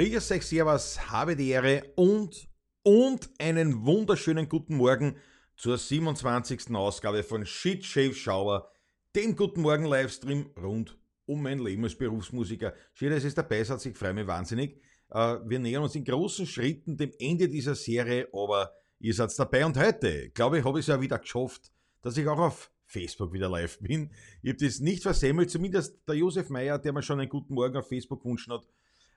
Grüß euch, Servus, habe die Ehre und, und einen wunderschönen guten Morgen zur 27. Ausgabe von Shit Shave Shower, dem Guten Morgen Livestream rund um mein Leben als Berufsmusiker. Schön, dass es dabei seid, ich freue mich wahnsinnig. Äh, wir nähern uns in großen Schritten dem Ende dieser Serie, aber ihr seid dabei und heute, glaube ich, habe ich es ja wieder geschafft, dass ich auch auf Facebook wieder live bin. Ich habe das nicht versemmelt, zumindest der Josef Meyer, der mir schon einen guten Morgen auf Facebook gewünscht hat,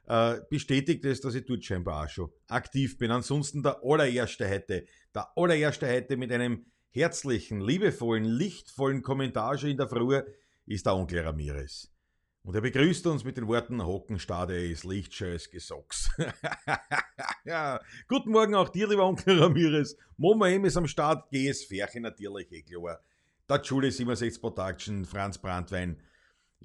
äh, bestätigt es, dass ich dort scheinbar auch schon aktiv bin. Ansonsten der allererste heute, der allererste heute mit einem herzlichen, liebevollen, lichtvollen Kommentar schon in der Früh ist der Onkel Ramirez. Und er begrüßt uns mit den Worten Hockenstade ist Lichtschönes Gesocks. ja, guten Morgen auch dir, lieber Onkel Ramirez. Momo M ist am Start, GS natürlich, eh klar. Der Schule 67 Production, Franz Brandwein,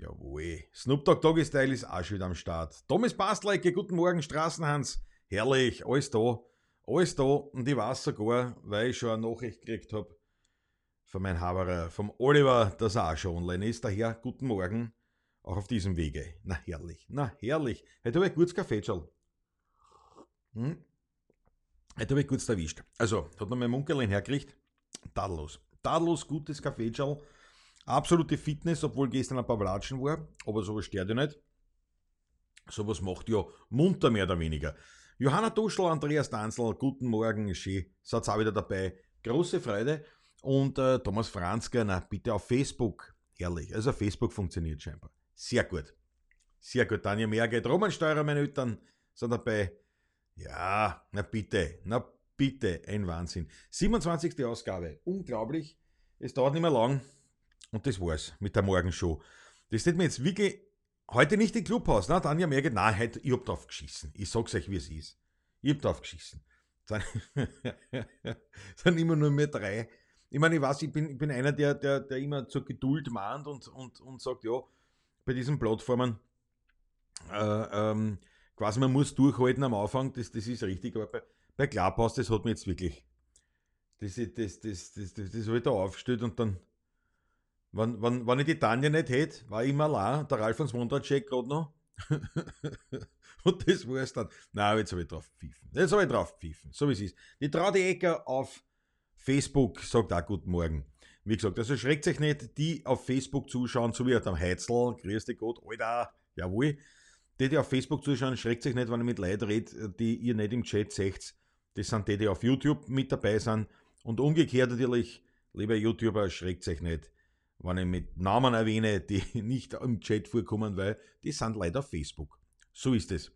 Jawohl. Snoop Dogg Doggy Style ist auch schon wieder am Start. Thomas Bastleike, guten Morgen, Straßenhans. Herrlich, alles da. Alles da. Und ich weiß sogar, weil ich schon eine Nachricht gekriegt habe von meinem Haberer, vom Oliver, dass er auch schon online ist. Daher, guten Morgen, auch auf diesem Wege. Na herrlich, na herrlich. Heute habe ich kurz Kaffee, hm? Heute habe ich kurz erwischt. Also, hat noch mein Munkelin hergekriegt. Tadellos. Tadellos gutes Kaffee, Absolute Fitness, obwohl gestern ein paar Wlatschen war, aber sowas stört ja nicht. Sowas macht ja munter mehr oder weniger. Johanna Duschel, Andreas Danzl, guten Morgen, schön, seid auch wieder dabei. Große Freude. Und äh, Thomas Franzke, na bitte auf Facebook. Herrlich. Also Facebook funktioniert scheinbar. Sehr gut. Sehr gut. Tanja Merget, Romansteurer, meine Eltern sind dabei. Ja, na bitte, na bitte, ein Wahnsinn. 27. Ausgabe. Unglaublich. Es dauert nicht mehr lang. Und das war's mit der Morgenshow. Das steht mir jetzt wirklich heute nicht im Clubhaus. Na, Tanja Merget, nein, heute, ich hab drauf geschissen. Ich sag's euch, wie es ist. Ich hab drauf geschissen. Dann sind immer nur mehr drei. Ich meine, ich weiß, ich bin, ich bin einer, der, der, der immer zur Geduld mahnt und, und, und sagt, ja, bei diesen Plattformen, äh, ähm, quasi man muss durchhalten am Anfang, das, das ist richtig, aber bei, bei Clubhouse, das hat mir jetzt wirklich, das, das, das, das, das, das, das habe ich da aufgestellt und dann, wenn, wenn, wenn ich die Tanja nicht hätte, war ich immer allein, der Ralf von Wondercheck gerade noch. und das war es dann. Nein, jetzt habe ich drauf pfiffen. Jetzt habe ich drauf pfiffen, so wie es ist. Die Traudi Ecker auf Facebook sagt auch Guten Morgen. Wie gesagt, also schreckt sich nicht, die auf Facebook zuschauen, so wie am Heizl, grüß dich Gott, Alter, jawohl. Die, die auf Facebook zuschauen, schreckt sich nicht, wenn ich mit Leuten rede, die ihr nicht im Chat seht. Das sind die, die auf YouTube mit dabei sind. Und umgekehrt natürlich, lieber YouTuber, schreckt sich nicht, wenn ich mit Namen erwähne, die nicht im Chat vorkommen, weil die sind leider auf Facebook. So ist es.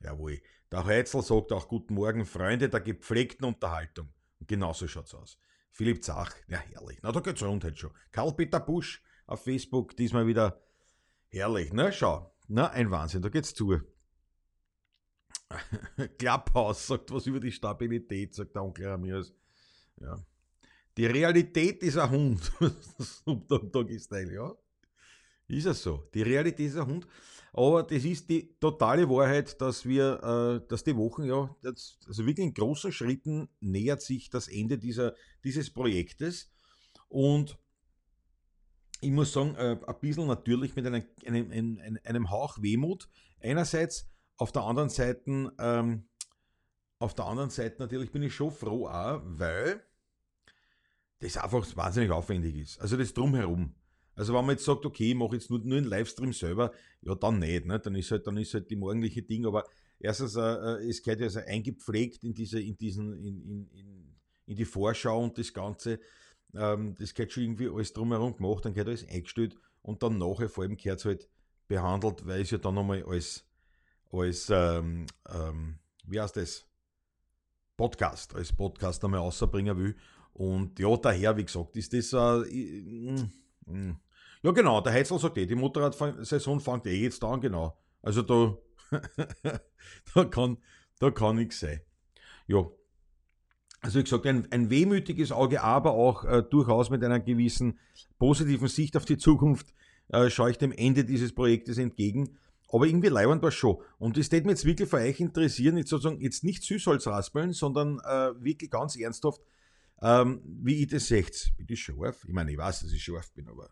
Jawohl. Der Heizl sagt auch Guten Morgen, Freunde der gepflegten Unterhaltung. Und genauso schaut's aus. Philipp Zach, ja herrlich. Na, da geht's rund halt schon. Karl-Peter Busch auf Facebook, diesmal wieder herrlich. Na, schau. Na, ein Wahnsinn, da geht's zu. Klapphaus sagt was über die Stabilität, sagt der Onkel Ramirez. Ja. Die Realität ist ein Hund. Snoop Doggy Style, ja. Ist es so. Die Realität ist ein Hund. Aber das ist die totale Wahrheit, dass wir, äh, dass die Wochen, ja, das, also wirklich in großen Schritten nähert sich das Ende dieser, dieses Projektes. Und ich muss sagen, äh, ein bisschen natürlich mit einem, einem, einem, einem Hauch Wehmut. Einerseits, auf der anderen Seite, ähm, auf der anderen Seite natürlich bin ich schon froh auch, weil das einfach wahnsinnig aufwendig ist. Also das Drumherum. Also wenn man jetzt sagt, okay, ich mache jetzt nur, nur einen Livestream selber, ja dann nicht, ne? dann ist halt, dann ist halt die morgendliche Ding, aber erstens, äh, äh es gehört ja also eingepflegt in diese, in diesen, in, in, in, in die Vorschau und das Ganze, ähm, das gehört schon irgendwie alles drumherum gemacht, dann gehört alles eingestellt und dann nachher vor allem gehört es halt behandelt, weil es ja dann nochmal als, als ähm, ähm, wie heißt das, Podcast, als Podcast einmal rausbringen will und ja, daher, wie gesagt, ist das äh, mh, mh. ja genau, der Heizl sagt eh, die Motorradsaison fängt eh jetzt an, genau. Also da, da kann, da kann nichts sein. Ja, also wie gesagt, ein, ein wehmütiges Auge, aber auch äh, durchaus mit einer gewissen positiven Sicht auf die Zukunft äh, schaue ich dem Ende dieses Projektes entgegen. Aber irgendwie leibend war schon. Und das würde mich jetzt wirklich für euch interessieren, jetzt sozusagen jetzt nicht Süßholz raspeln, sondern äh, wirklich ganz ernsthaft, ähm, wie ich das seht. Bin ich scharf? Ich meine, ich weiß, dass ich scharf bin, aber.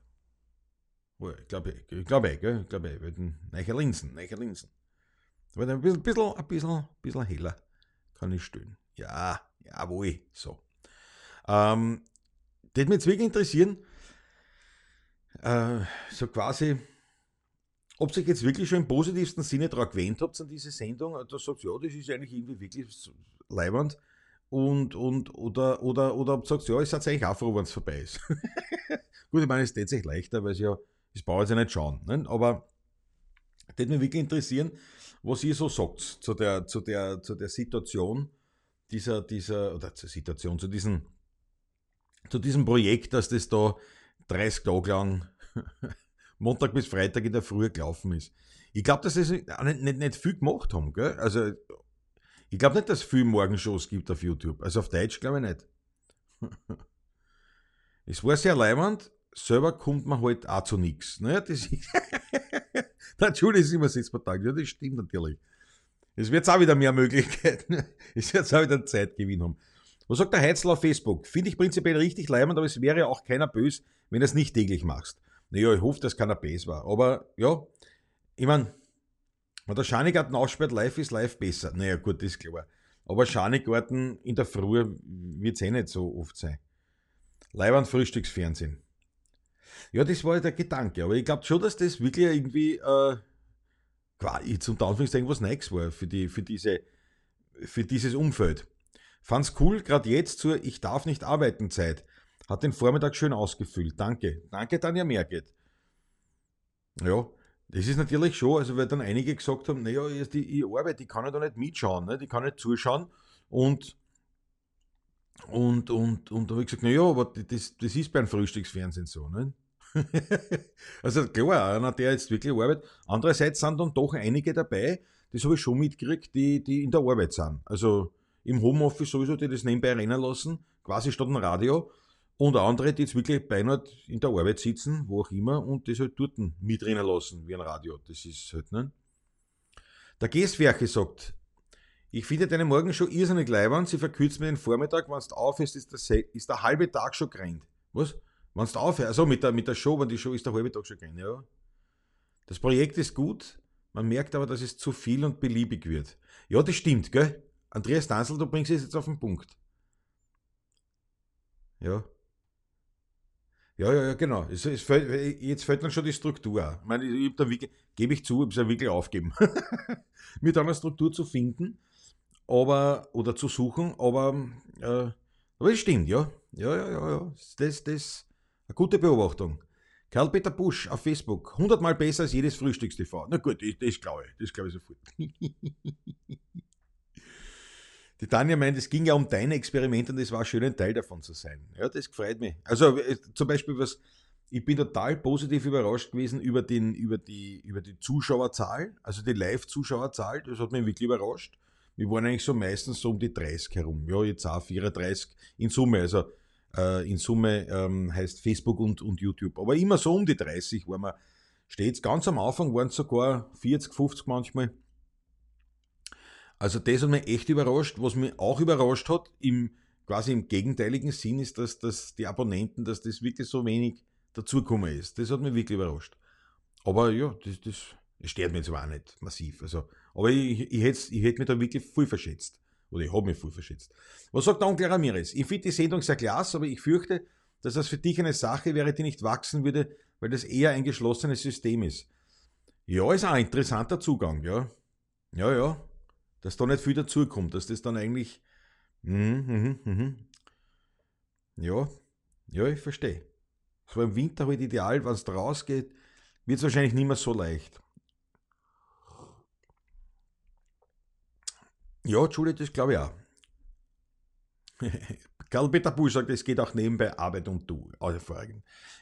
Oh, ich glaube, ich ich glaube, ich glaube, ich will Neicher Linsen, Neicher Linsen. Aber ein bisschen, bisschen, ein bisschen, bisschen heller kann ich stellen. Ja, jawohl, so. Ähm, das mich jetzt wirklich interessieren, äh, so quasi, ob sich jetzt wirklich schon im positivsten Sinne daran gewöhnt habt an diese Sendung, da sagt ja, das ist eigentlich irgendwie wirklich leibend. Und, und, oder, oder, oder ob sagt, ja, ich seid eigentlich auch froh, wenn es vorbei ist. Gut, ich meine, es tät sich leichter, weil es ja, das braucht ja nicht schauen. Ne? Aber das würde mich wirklich interessieren, was ihr so sagt zu der, zu der, zu der Situation dieser, dieser, oder zur Situation, zu diesem, zu diesem Projekt, dass das da 30 Tage lang Montag bis Freitag in der Früh gelaufen ist. Ich glaube, dass sie das nicht, nicht, nicht viel gemacht haben. Gell? Also, ich glaube nicht, dass es viele Morgenshows gibt auf YouTube. Also auf Deutsch glaube ich nicht. es war sehr leibend, selber kommt man halt auch zu nichts. Naja, das ist. Natürlich ist immer Sitzpartag. Ja, das stimmt natürlich. Es wird auch wieder mehr Möglichkeiten. Es wird auch wieder Zeitgewinn haben. Was sagt der Heizl auf Facebook? Finde ich prinzipiell richtig leibend, aber es wäre auch keiner böse, wenn du es nicht täglich machst. Naja, ich hoffe, dass keiner böse war. Aber ja, ich meine, wenn der Schanigarten aussperrt, live ist live besser. Naja, gut, das ist klar. Aber Schanigarten in der Früh wird es eh nicht so oft sein. Leiband Frühstücksfernsehen. Ja, das war der Gedanke. Aber ich glaube schon, dass das wirklich irgendwie, äh, jetzt unter Anführungszeichen was Neues war für, die, für, diese, für dieses Umfeld. Fand's cool, gerade jetzt zur Ich darf nicht arbeiten Zeit. Hat den Vormittag schön ausgefüllt. Danke. Danke, Tanja Merget. Ja, das ist natürlich schon, also weil dann einige gesagt haben, naja, die, ich arbeite, ich kann ja da nicht mitschauen, ne? die kann nicht zuschauen. Und, und, und, und da habe ich gesagt, naja, aber das, das ist beim Frühstücksfernsehen so. Ne? also klar, einer, der jetzt wirklich arbeitet. Andererseits sind dann doch einige dabei, das habe ich schon mitgekriegt, die, die in der Arbeit sind. Also im Homeoffice sowieso, die das nebenbei rennen lassen, quasi statt ein Radio. Und andere, die jetzt wirklich beinahe in der Arbeit sitzen, wo auch immer, und das halt dort mitrennen lassen, wie ein Radio. Das ist halt, ne? Der Gestwerke sagt, ich finde deine Morgen schon irrsinnig leibend, sie verkürzt mir den Vormittag, wenn du aufhörst, ist der, ist der halbe Tag schon gerannt. Was? Wenn du aufhörst, also mit der, mit der Show, wenn die Show ist der halbe Tag schon gerannt, ja. Das Projekt ist gut, man merkt aber, dass es zu viel und beliebig wird. Ja, das stimmt, gell? Andreas Danzel, du bringst es jetzt auf den Punkt. Ja. Ja, ja, ja, genau. Es, es fällt, jetzt fällt dann schon die Struktur. Ich meine, ich da wirklich, gebe ich zu, ich habe es ja wirklich aufgeben, mir dann eine Struktur zu finden, aber, oder zu suchen, aber, äh, aber es stimmt, ja. Ja, ja, ja, ja. Das, das, eine gute Beobachtung. Karl-Peter Busch auf Facebook, 100 Mal besser als jedes Frühstückstv. Na gut, das, das glaube ich, das glaube ich sofort. Die Tanja meint, es ging ja um deine Experimente und es war schön, ein Teil davon zu sein. Ja, das freut mich. Also äh, zum Beispiel was, ich bin total positiv überrascht gewesen über, den, über, die, über die Zuschauerzahl, also die Live-Zuschauerzahl, das hat mich wirklich überrascht. Wir waren eigentlich so meistens so um die 30 herum. Ja, jetzt auch 34 in Summe. Also äh, in Summe ähm, heißt Facebook und, und YouTube. Aber immer so um die 30 waren wir stets. Ganz am Anfang waren es sogar 40, 50 manchmal. Also das hat mich echt überrascht. Was mich auch überrascht hat, im, quasi im gegenteiligen Sinn, ist, dass, dass die Abonnenten, dass das wirklich so wenig dazugekommen ist. Das hat mich wirklich überrascht. Aber ja, das, das, stört mich zwar auch nicht massiv. Also, aber ich, ich, hätte, ich hätte mich da wirklich viel verschätzt. Oder ich habe mich viel verschätzt. Was sagt Onkel Ramirez? Ich finde die Sendung sehr klasse, aber ich fürchte, dass das für dich eine Sache wäre, die nicht wachsen würde, weil das eher ein geschlossenes System ist. Ja, ist auch ein interessanter Zugang, ja. Ja, ja dass da nicht viel dazukommt, dass das dann eigentlich. Mhm, mhm, mhm. Ja, ja, ich verstehe. War im Winter halt ideal, wenn es rausgeht, wird es wahrscheinlich nicht mehr so leicht. Ja, Julie, das glaube ich auch. Karl-Peter Busch sagt, es geht auch nebenbei Arbeit und Du. Also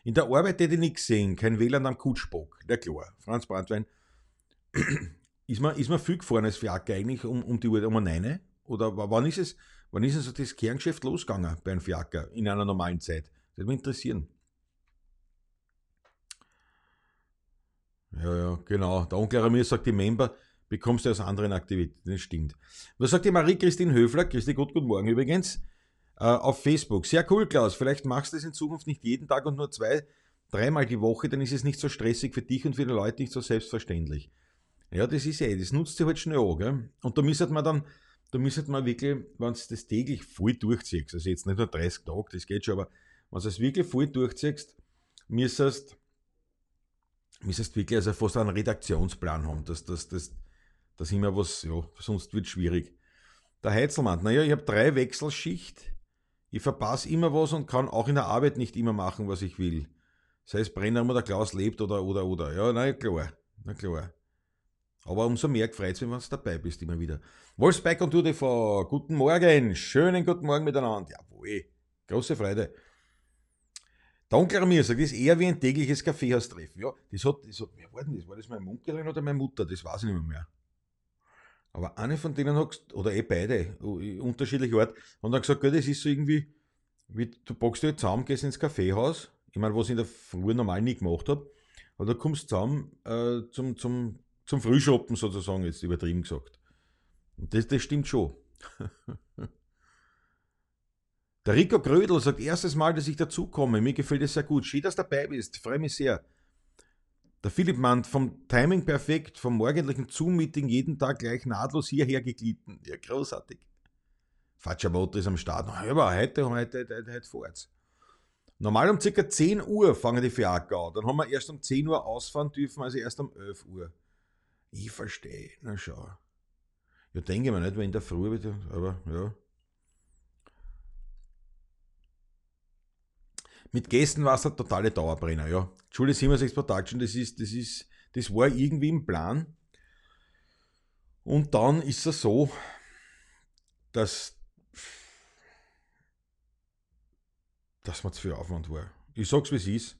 In der Arbeit hätte ich nichts sehen, kein WLAN am Kutschbock. Der klar. Franz Brandwein. Ist man, ist man viel gefahren als Fiaker eigentlich um, um die Uhr um eine? Oder wann ist es, wann ist es das Kerngeschäft losgegangen bei einem Fiaker in einer normalen Zeit? Das würde mich interessieren. Ja, ja, genau. Der Onkel Ramir sagt, die Member bekommst du aus anderen Aktivitäten. Das stimmt. Was sagt die Marie-Christine Höfler? Christi Gott, guten Morgen übrigens. Äh, auf Facebook. Sehr cool, Klaus. Vielleicht machst du das in Zukunft nicht jeden Tag und nur zwei, dreimal die Woche, dann ist es nicht so stressig für dich und für die Leute nicht so selbstverständlich. Ja, das ist eh, das nutzt sich halt schnell an, gell? Und da müsste man dann, da müsste man wirklich, wenn du das täglich voll durchziehst, also jetzt nicht nur 30 Tage, das geht schon, aber wenn du es wirklich voll durchziehst, müsstest müsstest wirklich also fast einen Redaktionsplan haben, dass das, das, das immer was, ja, sonst wird schwierig. Der Heizelmann, naja, ich habe drei Wechselschicht, ich verpasse immer was und kann auch in der Arbeit nicht immer machen, was ich will. Sei es Brenner oder Klaus lebt oder, oder, oder. Ja, na klar, na klar. Aber umso mehr gefreut es, wenn du dabei bist, immer wieder. Wolfsberg und TV, guten Morgen, schönen guten Morgen miteinander. Jawohl, große Freude. Der Onkel mir sagt, das ist eher wie ein tägliches Kaffeehaustreffen. Ja, das hat, das hat, wer war denn das? War das meine Onkelin oder meine Mutter? Das weiß ich nicht mehr. Aber eine von denen hat, oder eh beide, unterschiedliche Art, und dann gesagt, das ist so irgendwie, wie, du packst dich halt zusammen, gehst ins Kaffeehaus, ich meine, was ich in der Früh normal nie gemacht habe, und dann kommst du zusammen äh, zum, zum, zum Frühschoppen sozusagen, jetzt übertrieben gesagt. Und das, das stimmt schon. Der Rico Grödel sagt, erstes Mal, dass ich dazukomme. Mir gefällt es sehr gut. Schön, dass du dabei bist. Freue mich sehr. Der Philipp Mann, vom Timing perfekt, vom morgendlichen Zoom-Meeting jeden Tag gleich nahtlos hierher geglitten. Ja, großartig. Motor ist am Start. Aber heute, heute, heute, heute vorwärts. Normal um ca. 10 Uhr fangen die Fiaker an. Dann haben wir erst um 10 Uhr ausfahren dürfen, also erst um 11 Uhr. Ich verstehe. Na schau. Ja, denke mir nicht, wenn in der Früh wieder, aber ja. Mit Gästen war es ein totale Dauerbrenner, ja. Julie 76 Production, das ist, das ist, das war irgendwie im Plan. Und dann ist es so, dass, dass man zu viel Aufwand war. Ich sag's wie es ist.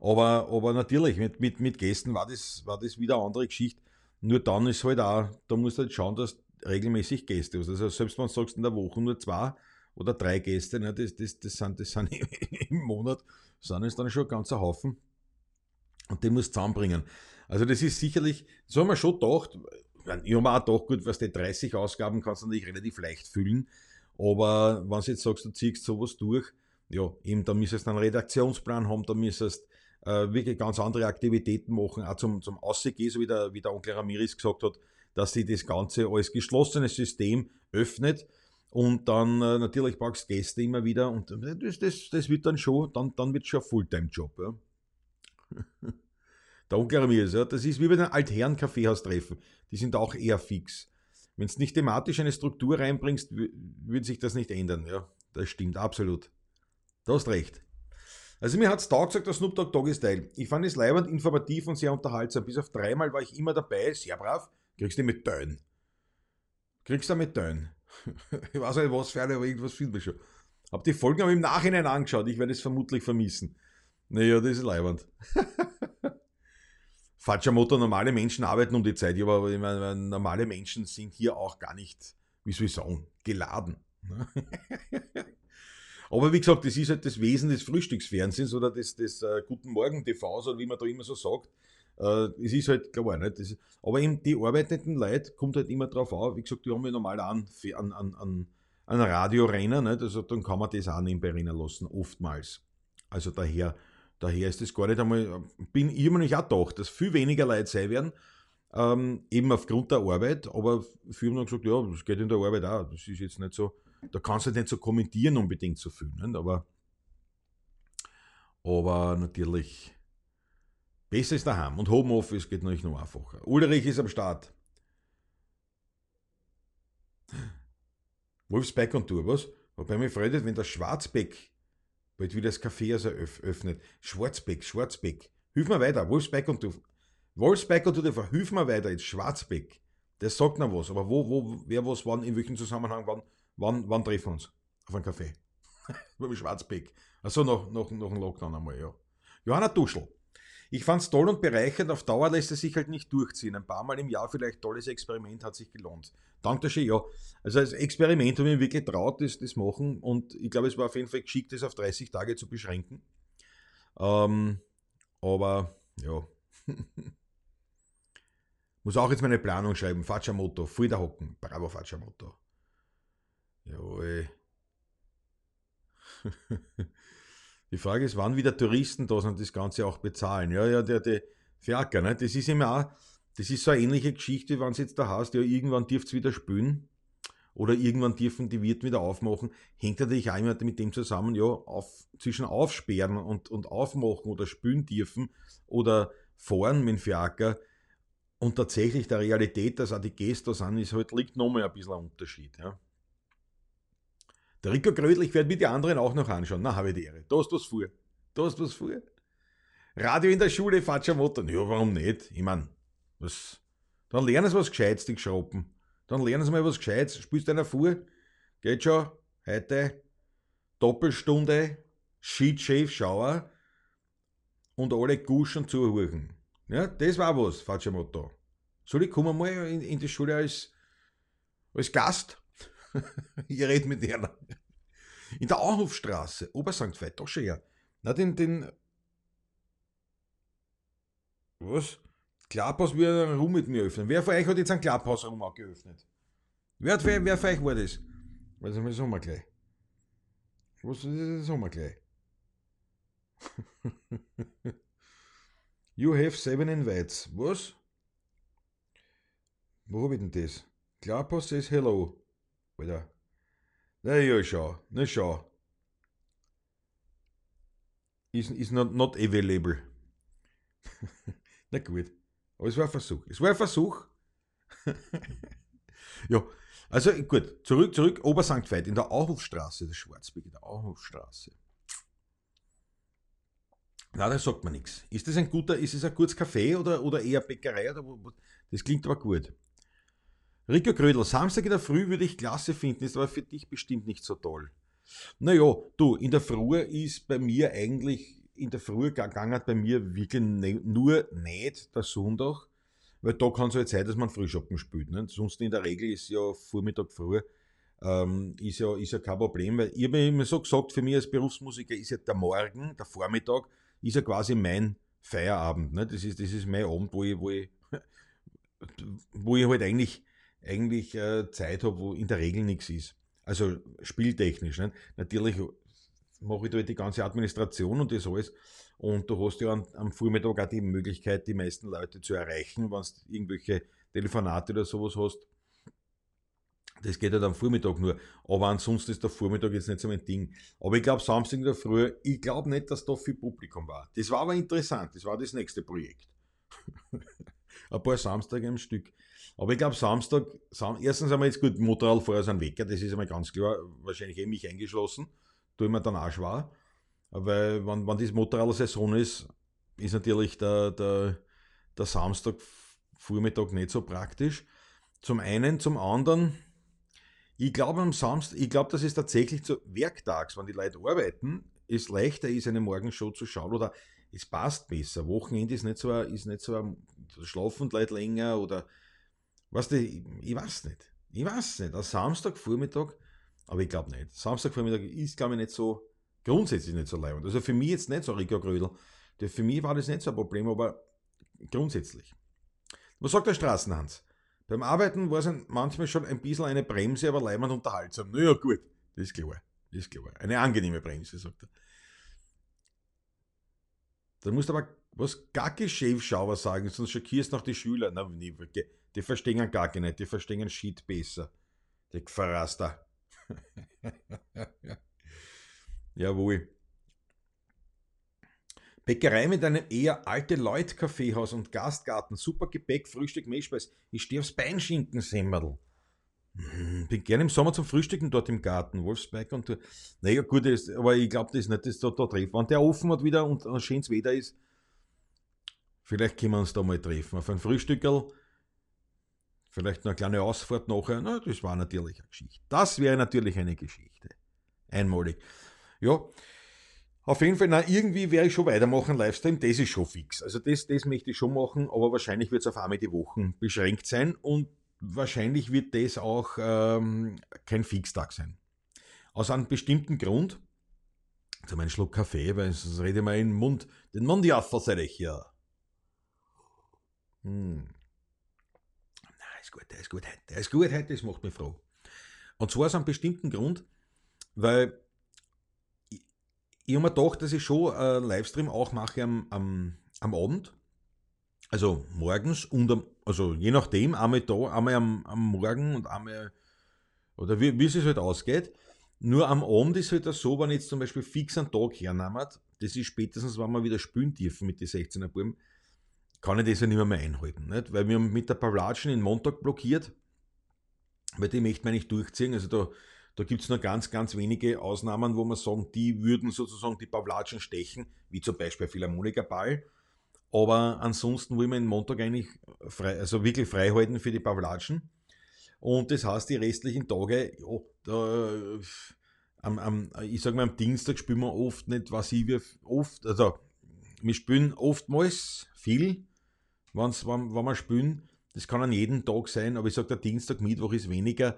Aber, aber natürlich, mit, mit, mit Gästen war das, war das wieder eine andere Geschichte. Nur dann ist halt auch, da musst du halt schauen, dass regelmäßig Gäste hast. Also selbst wenn du sagst in der Woche nur zwei, oder drei Gäste, ne, das, das, das, sind, das sind im Monat, sind es dann schon ein ganzer Haufen. Und den muss zusammenbringen. Also das ist sicherlich, so haben wir schon gedacht, ich habe auch gedacht, gut, was die 30 Ausgaben kannst du natürlich relativ leicht füllen, aber wenn du jetzt sagst, du ziehst sowas durch, ja, eben, dann müsstest du einen Redaktionsplan haben, dann müsstest äh, wirklich ganz andere Aktivitäten machen, auch zum, zum Aussehen, so wie der, wie der Onkel Ramirez gesagt hat, dass sie das Ganze als geschlossenes System öffnet und dann äh, natürlich brauchst du Gäste immer wieder und das, das, das wird dann schon, dann, dann wird schon ein Fulltime-Job. Ja. Der Onkel Ramirez, ja, das ist wie bei den Altherren-Kaffeehaustreffen. Die sind auch eher fix. Wenn du nicht thematisch eine Struktur reinbringst, würde sich das nicht ändern. Ja, das stimmt, absolut. Du hast recht. Also mir hat es taugt gesagt, der Snoop Dogg Doggy Style. Ich fand es leibend, informativ und sehr unterhaltsam. Bis auf dreimal war ich immer dabei, sehr brav. Kriegst du mit Dön. Kriegst du mit Dön. ich weiß nicht, was für eine, aber irgendwas finden wir schon. Hab die Folgen aber im Nachhinein angeschaut. Ich werde es vermutlich vermissen. Naja, das ist leibend. Falscher Motor, normale Menschen arbeiten um die Zeit. Ja, aber meine, normale Menschen sind hier auch gar nicht, wie soll ich sagen, geladen. Ne? aber wie gesagt, das ist halt das Wesen des Frühstücksfernsehens oder des, des uh, Guten Morgen TVs oder wie man da immer so sagt. Uh, es ist halt klar, nicht? Das, aber eben die arbeitenden Leute kommt halt immer drauf auf. Wie gesagt, die haben ja normal an, an, an, an, an Radiorenner, nicht? Also dann kann man das auch nebenbei rennen lassen, oftmals. Also daher, daher ist das gar nicht einmal, bin ich immer nicht auch gedacht, dass viel weniger Leute sein werden, ähm, eben aufgrund der Arbeit, aber viele haben gesagt, ja, das geht in der Arbeit auch, das ist jetzt nicht so, da kannst du nicht so kommentieren unbedingt so viel, nicht? aber aber natürlich besser ist daheim und Homeoffice geht natürlich noch einfacher. Ulrich ist am Start. Wolfsbeck und Tour, was? Wobei mich freut, wenn der Schwarzbeck bald wieder das Café also öffnet. Schwarzbeck, Schwarzbeck. Hilf mir weiter, Wolfsbeck und Tour. Wolfsbeck und Tour, hilf mir weiter jetzt, Schwarzbeck. Das sagt noch was, aber wo, wo, wer was, wann, in welchem Zusammenhang, wann, wann, wann treffen wir uns? Auf einem Café. Beim Schwarzbeck. Also noch, noch, noch ein Lockdown einmal, ja. Johanna Duschel. Ich fand es toll und bereichernd. Auf Dauer lässt es sich halt nicht durchziehen. Ein paar Mal im Jahr vielleicht tolles Experiment hat sich gelohnt. Danke schön, ja. Also als Experiment habe ich mir wirklich traut, das, das machen. Und ich glaube, es war auf jeden Fall geschickt, das auf 30 Tage zu beschränken. Ähm, aber ja. Muss auch jetzt meine Planung schreiben. Facciamoto, voll der Hocken. Bravo, Facciamoto. Jawohl. Die Frage ist, wann wieder Touristen da sind und das Ganze auch bezahlen. Ja, ja, der, der Fiaker, ne? das ist immer auch, das ist so eine ähnliche Geschichte, wenn es jetzt da heißt, ja, irgendwann dürft es wieder spülen oder irgendwann dürfen die Wirten wieder aufmachen, hängt natürlich auch immer mit dem zusammen, ja, auf, zwischen aufsperren und, und aufmachen oder spülen dürfen oder fahren mit dem Fiaker und tatsächlich der Realität, dass auch die Gäste da sind, ist halt, liegt nochmal ein bisschen ein Unterschied. Ja. Der Rico Grödel, ich werde mir die anderen auch noch anschauen. Na, habe ich die Ehre. Da hast was vor. Da hast was vor. Radio in der Schule, falscher Motor. Ja, warum nicht? Ich meine, was, dann lernen sie was Gescheites, die Geschroppen. Dann lernen sie mal was Gescheites. Spielst einer vor? Geht schon. Heute Doppelstunde, Sheet Shave Schauer und alle Guschen zuhören. Ja, das war was, falscher Motto. Soll ich kommen mal in, in die Schule als, als Gast? ich rede mit einer. In der Auhofstraße, Obersankt Veit, doch schon ja. Na, den, den. Was? Klapphaus will einen Raum mit mir öffnen. Wer von euch hat jetzt einen Klapphausraum auch geöffnet? Wer, wer, wer von euch war das? Was das sagen wir gleich. Was das sagen wir gleich. you have seven invites. Was? Wo hab ich denn das? Klapphaus says hello. Alter. Na ja, schau. Na schau. Is, is not, not available. Na gut. Aber es war ein Versuch. Es war ein Versuch. ja, also gut, zurück, zurück, Obersankt Veit, in der Auhofstraße, der Schwarzberg, in der Auhofstraße. Na, da sagt man nichts. Ist das ein guter, ist es ein gutes Café oder, oder eher Bäckerei? Oder, das klingt aber gut. Rico Grödel, Samstag in der Früh würde ich klasse finden, ist aber für dich bestimmt nicht so toll. Naja, du, in der Früh ist bei mir eigentlich in der Früh gegangen bei mir wirklich ne, nur nicht der Sonntag, weil da kann es halt sein, dass man Frühschoppen spielt. Ne? Sonst in der Regel ist ja Vormittag früh ähm, ist, ja, ist ja kein Problem, weil ich habe immer so gesagt, für mich als Berufsmusiker ist ja der Morgen, der Vormittag, ist ja quasi mein Feierabend. Ne? Das, ist, das ist mein Abend, wo ich, wo ich, wo ich halt eigentlich, eigentlich äh, Zeit habe, wo in der Regel nichts ist. Also spieltechnisch. Ne? Natürlich mache ich da die ganze Administration und das alles. Und du hast ja am, am Vormittag auch die Möglichkeit, die meisten Leute zu erreichen, wenn du irgendwelche Telefonate oder sowas hast. Das geht halt am Vormittag nur. Aber ansonsten ist der Vormittag jetzt nicht so mein Ding. Aber ich glaube, Samstag in der Früh, ich glaube nicht, dass da viel Publikum war. Das war aber interessant. Das war das nächste Projekt. Ein paar Samstage am Stück. Aber ich glaube, Samstag, Sam erstens einmal jetzt gut, Motorradfahrer sind Wecker, das ist einmal ganz klar, wahrscheinlich eh mich eingeschlossen tue ich mir dann auch schwer. Weil, wenn, wenn das Motorradsaison ist, ist natürlich der, der, der Samstag Vormittag nicht so praktisch. Zum einen, zum anderen, ich glaube am Samstag, ich glaube, dass es tatsächlich zu werktags, wenn die Leute arbeiten, es leichter ist, eine Morgenshow zu schauen oder es passt besser. Wochenende ist nicht so, ist nicht so, schlafen Leute länger oder was ich, ich weiß nicht. Ich weiß nicht. Am Samstagvormittag aber ich glaube nicht. Samstagvormittag ist, glaube ich, nicht so, grundsätzlich nicht so leibend. Also für mich jetzt nicht so Rico Grödel. Für mich war das nicht so ein Problem, aber grundsätzlich. Was sagt der Straßenhans? Beim Arbeiten war es manchmal schon ein bisschen eine Bremse, aber leibend unterhaltsam. Naja, gut, das ist klar. Das ist klar. Eine angenehme Bremse, sagt er. Dann musst du aber was gacke Schäfschauer sagen, sonst schockierst noch die Schüler. Na, nee, die verstehen gar nicht, die verstehen Shit besser. Die Verraster. Jawohl. Bäckerei mit einem eher alte Leut Kaffeehaus und Gastgarten, super Gebäck, Frühstück, Mehlspeis. Ich stehe aufs Beinschinkensemmerl. Hm, bin gerne im Sommer zum Frühstücken dort im Garten, Wolfsberg und naja gut, aber ich glaube, das ist nicht, dass da, da treffen. Wenn der offen hat wieder und ein schönes Wetter ist, vielleicht können wir uns da mal treffen. Auf ein Frühstückerl Vielleicht noch eine kleine Ausfahrt nachher. Na, das war natürlich eine Geschichte. Das wäre natürlich eine Geschichte. Einmalig. Ja, auf jeden Fall, na, irgendwie werde ich schon weitermachen, Livestream, das ist schon fix. Also das, das möchte ich schon machen, aber wahrscheinlich wird es auf einmal die Wochen beschränkt sein und wahrscheinlich wird das auch ähm, kein Fixtag sein. Aus einem bestimmten Grund, ich einen Schluck Kaffee, weil sonst rede ich mal in den Mund, den Mund ja, ich ja. Hm ist gut, der ist gut, der ist gut heute, das macht mich froh. Und zwar aus einem bestimmten Grund, weil ich, ich mir gedacht, dass ich schon einen Livestream auch mache am, am, am Abend. Also morgens und am, also je nachdem, einmal da, einmal am, am Morgen und einmal, oder wie, wie es halt ausgeht. Nur am Abend ist halt so, wenn ich jetzt zum Beispiel fix einen Tag hernehmen, das ist spätestens, wenn wir wieder spielen dürfen mit den 16er Buben, kann ich das ja nicht mehr, einhalten. Nicht? Weil wir haben mit der Pavlatschen in Montag blockiert, weil die möchte man nicht durchziehen. Also da, da gibt es nur ganz, ganz wenige Ausnahmen, wo man sagen, die würden sozusagen die Pavlatschen stechen, wie zum Beispiel Philharmonikerball. Aber ansonsten wollen wir den Montag eigentlich frei, also wirklich frei halten für die Pavlatschen. Und das heißt, die restlichen Tage, ja, da, am, am, ich sage mal, am Dienstag spielen wir oft nicht, was ich wir oft, also wir spielen oftmals viel, wenn's, wenn, wenn wir spielen. Das kann an jedem Tag sein, aber ich sage, der Dienstag, Mittwoch ist weniger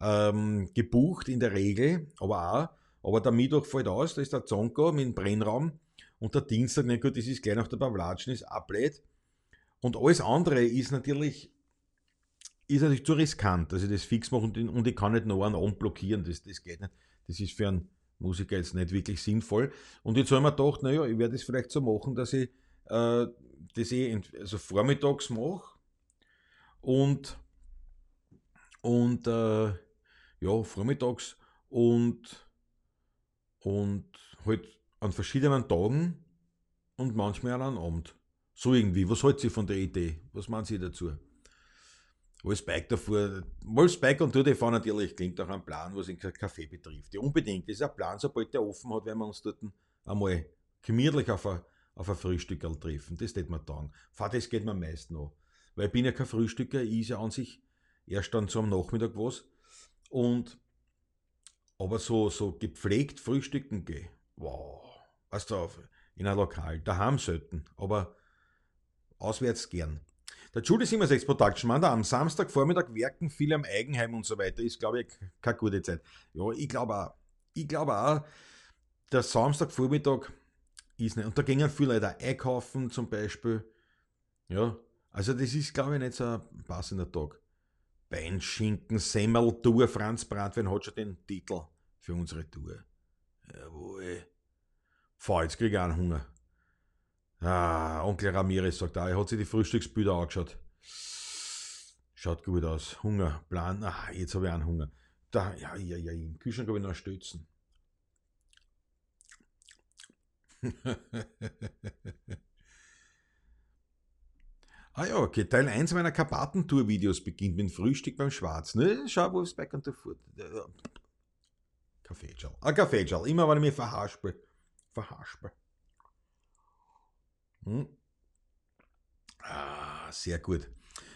ähm, gebucht in der Regel, aber auch. Aber der Mittwoch fällt aus, da ist der Zonko mit dem Brennraum und der Dienstag, na gut, das ist gleich nach der Pavlatschen, ist ablehnt. Und alles andere ist natürlich, ist natürlich zu riskant, dass ich das fix mache und, und ich kann nicht noch einen Abend blockieren, das, das geht nicht. Das ist für einen Musiker jetzt nicht wirklich sinnvoll. Und jetzt habe ich mir gedacht, naja, ich werde es vielleicht so machen, dass ich äh, das eh also vormittags mache und, und äh, ja, vormittags und, und halt an verschiedenen Tagen und manchmal auch an Abend. So irgendwie. Was hält sie von der Idee? Was meinen Sie dazu? Wo Spike davor, mal Spike und Tour fahren natürlich klingt auch ein Plan, was den Kaffee betrifft. Ja, unbedingt. Das ist ein Plan, sobald der offen hat, werden wir uns dort einmal gemütlich auf ein, auf ein Frühstückerl treffen. Das tät mir taugen. Fahr, das geht mir meist noch. Weil ich bin ja kein Frühstücker, ich ist ja an sich erst dann so am Nachmittag was. Und aber so, so gepflegt frühstücken gehe, wow, weißt du, in ein Lokal, daheim selten, aber auswärts gern. Der Judy 76 Production, man, da am Samstagvormittag werken viele am Eigenheim und so weiter, ist glaube ich keine gute Zeit. Ja, ich glaube auch, ich glaube auch, der Samstagvormittag ist nicht, und da gingen viele Leute einkaufen zum Beispiel, ja, also das ist glaube ich nicht so ein passender Tag. Beinschinken, Semmel, Tour, Franz Brandwein hat schon den Titel für unsere Tour. Jawohl. Fahr, jetzt krieg ich einen Hunger. Ah, Onkel Ramirez sagt auch, er hat sich die Frühstücksbilder angeschaut. Schaut gut aus. Hunger, Plan. Ah, jetzt habe ich einen Hunger. Da, ja, ja, ja, im Kühlschrank habe ich noch einen Stützen. Ah ja, okay. Teil 1 meiner Karpatentour-Videos beginnt mit Frühstück beim Schwarz. Ne? Schau, back on the foot. Kaffeeschal. Ah, Kaffeeschal. Immer, wenn ich mich verhaspel. Verhaspel. Hm. Ah, sehr gut.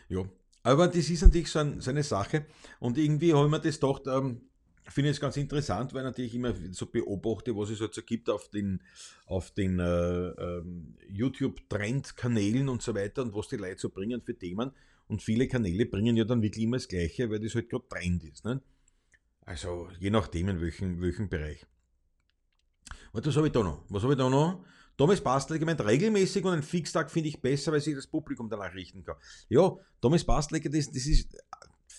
Ja. Aber das ist natürlich so, ein, so eine Sache. Und irgendwie habe ich mir das gedacht, ähm, finde es ganz interessant, weil natürlich immer so beobachte, was es halt so gibt auf den, auf den äh, ähm, YouTube-Trend-Kanälen und so weiter und was die Leute so bringen für Themen. Und viele Kanäle bringen ja dann wirklich immer das Gleiche, weil das halt gerade Trend ist. Ne? Also je nachdem in welchem, welchem Bereich. Und was habe ich da noch? Was habe ich da noch? Thomas Bastler gemeint, regelmäßig und ein Fixtag finde ich besser, weil sich das Publikum danach richten kann. Ja, Thomas Bastler, das, das ist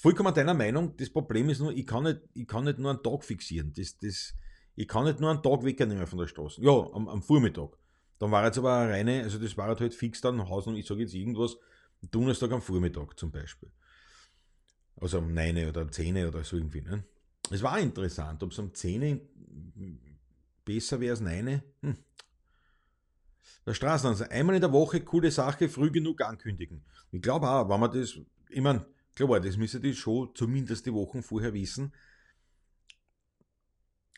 vollkommen deiner Meinung. Das Problem ist nur, ich kann nicht, ich kann nicht nur einen Tag fixieren. Das, das, ich kann nicht nur einen Tag wegnehmen von der Straße. Ja, am, am Vormittag. Dann war jetzt aber eine reine, also das war halt fix dann Haus und ich sage jetzt irgendwas, Donnerstag am Vormittag zum Beispiel. Also um 9 oder um 10 oder so irgendwie. Ne? Es war interessant, ob es um 10 besser wäre als 9. Hm. Der Straßenanzeiger, einmal in der Woche, coole Sache, früh genug ankündigen. Ich glaube auch, wenn man das, ich meine, Klar, das müsste die schon zumindest die Wochen vorher wissen.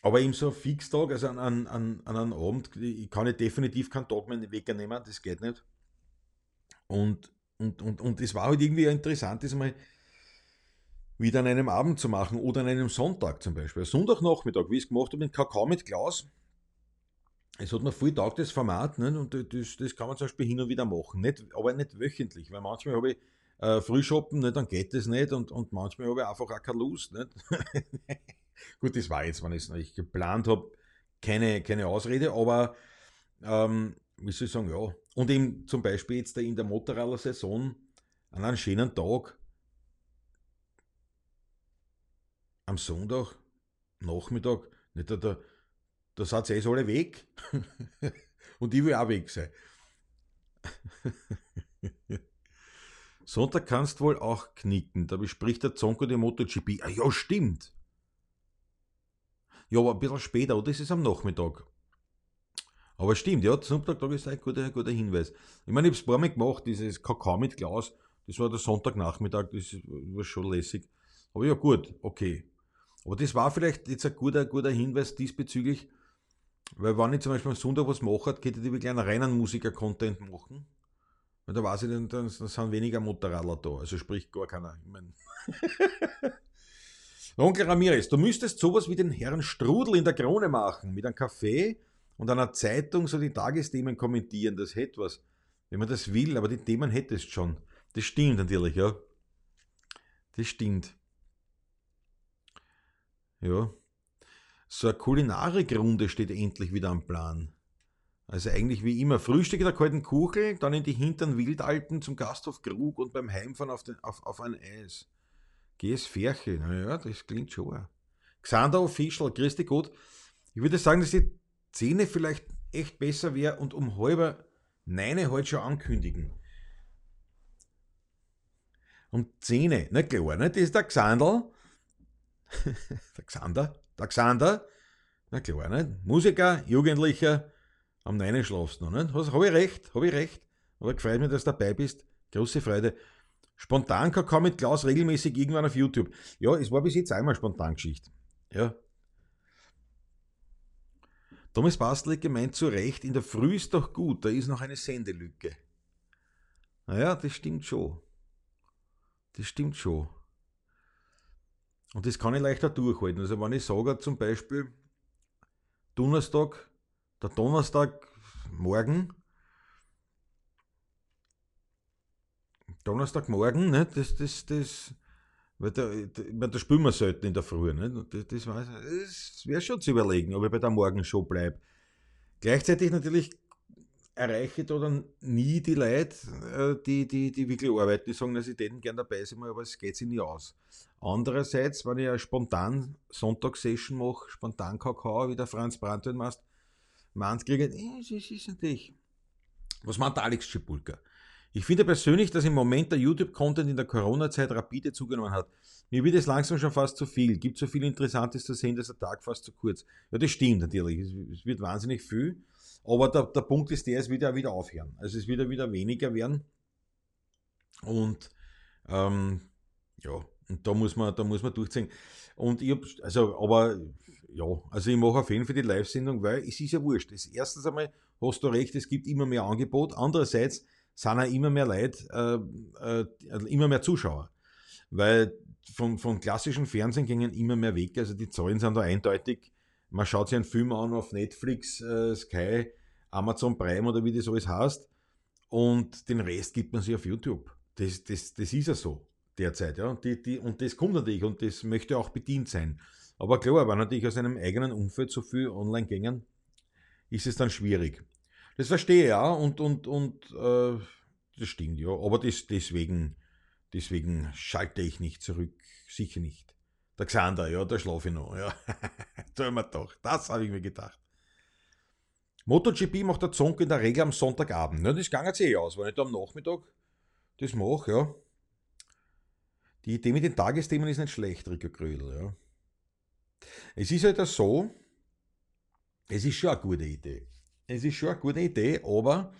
Aber eben so ein Fixtag, also an, an, an, an einem Abend, ich kann ich definitiv keinen Tag mehr wegnehmen, das geht nicht. Und, und, und, und es war halt irgendwie interessant, das mal wieder an einem Abend zu machen oder an einem Sonntag zum Beispiel. Sonntagnachmittag, wie ich es gemacht habe mit Kakao mit Glas. Es hat mir viel taugt, das Format, ne? und das, das kann man zum Beispiel hin und wieder machen, nicht, aber nicht wöchentlich, weil manchmal habe ich äh, Frühshoppen, ne, dann geht das nicht und, und manchmal habe ich einfach auch keine Lust. Nicht? Gut, das war jetzt, wenn ich es nicht geplant habe, keine, keine Ausrede, aber ähm, wie soll ich sagen, ja. Und eben zum Beispiel jetzt in der Motorroller-Saison an einem schönen Tag am Sonntag, Nachmittag, nicht, da, da, da seid ihr eh alle weg und ich will auch weg sein. Sonntag kannst wohl auch knicken. Da bespricht der Zonko die MotoGP. Ah, ja, stimmt. Ja, aber ein bisschen später, oder? Das ist am Nachmittag. Aber stimmt, ja, Sonntag ist ein guter, guter Hinweis. Ich meine, ich habe es ein paar Mal gemacht, dieses Kakao mit Glas. Das war der Sonntagnachmittag, das war schon lässig. Aber ja, gut, okay. Aber das war vielleicht jetzt ein guter, guter Hinweis diesbezüglich, weil wenn ich zum Beispiel am Sonntag was mache, geht ich wirklich einen reinen Musiker-Content machen. Weil da weiß ich, dann, dann sind weniger Motorradler da. Also sprich gar keiner. Ich mein Onkel Ramirez, du müsstest sowas wie den Herrn Strudel in der Krone machen, mit einem Kaffee und einer Zeitung so die Tagesthemen kommentieren. Das hätte was. Wenn man das will, aber die Themen hättest schon. Das stimmt natürlich, ja. Das stimmt. Ja. So eine Kulinarikrunde steht endlich wieder am Plan. Also eigentlich wie immer. Frühstück in der kalten Kuchel, dann in die hinteren Wildalpen zum Gasthof Krug und beim Heimfahren auf, den, auf, auf ein Eis. Geh's Ferche. Naja, das klingt schon. Xander grüß dich Gott. Ich würde sagen, dass die Szene vielleicht echt besser wäre und um halber Neine heute schon ankündigen. Um Zähne, na klar, ne? Das ist der Xandl. der Xander, der Xander, na klar, ne? Musiker, Jugendlicher, am Neinen schlafst noch, ne? Habe ich recht, habe ich recht. Aber gefreut mich, dass du dabei bist. Große Freude. Spontan Kakao mit Klaus regelmäßig irgendwann auf YouTube. Ja, es war bis jetzt einmal Spontangeschichte. Ja. Thomas Bastel gemeint zu Recht, in der Früh ist doch gut, da ist noch eine Sendelücke. Naja, das stimmt schon. Das stimmt schon. Und das kann ich leichter durchhalten. Also wenn ich sage zum Beispiel, Donnerstag, der Donnerstagmorgen, Donnerstagmorgen, ne, das, das, das, weil da, da, da spielen wir selten in der Früh, ne, das, das, das wäre schon zu überlegen, ob ich bei der Morgenshow bleibe. Gleichzeitig natürlich erreiche ich da dann nie die Leute, äh, die, die, die wirklich arbeiten, die sagen, dass sie täten gern dabei sind, aber es geht sich nie aus. Andererseits, wenn ich eine spontan Sonntagssession mache, spontan Kakao, wie der Franz Brandwein machst, meint kriege, das ist natürlich. Was meint Alex Schipulka? Ich finde persönlich, dass im Moment der YouTube-Content in der Corona-Zeit rapide zugenommen hat. Mir wird es langsam schon fast zu viel. Gibt so viel Interessantes zu sehen, dass der Tag fast zu kurz. Ja, das stimmt natürlich. Es wird wahnsinnig viel. Aber der, der Punkt ist der, es wird ja wieder aufhören. Also es wird ja wieder weniger werden. Und ähm, ja, und da muss man, da muss man durchziehen. Und ich hab, also, aber ja, also ich mache auf jeden Fall die Live-Sendung, weil es ist ja wurscht. Das erstens einmal hast du recht, es gibt immer mehr Angebot. Andererseits sind auch immer mehr Leute, äh, äh, immer mehr Zuschauer. Weil von, von klassischen Fernsehen gingen immer mehr weg. Also die Zahlen sind da eindeutig. Man schaut sich einen Film an auf Netflix, äh, Sky, Amazon Prime oder wie das alles heißt. Und den Rest gibt man sich auf YouTube. Das, das, das ist ja so derzeit. Ja. Und, die, die, und das kommt natürlich und das möchte auch bedient sein. Aber klar, wenn natürlich aus einem eigenen Umfeld so viel online gängen, ist es dann schwierig. Das verstehe ich ja und, und, und äh, das stimmt ja. Aber das, deswegen, deswegen schalte ich nicht zurück. Sicher nicht. Der Xander, ja, da schlafe ich noch. Ja. Tun wir doch. Das habe ich mir gedacht. MotoGP macht der Zonk in der Regel am Sonntagabend. Ne? Das ging jetzt eh aus, wenn ich da am Nachmittag das mache, ja. Die Idee mit den Tagesthemen ist nicht schlecht, Rico Grödel, ja. Es ist halt so, es ist schon eine gute Idee. Es ist schon eine gute Idee, aber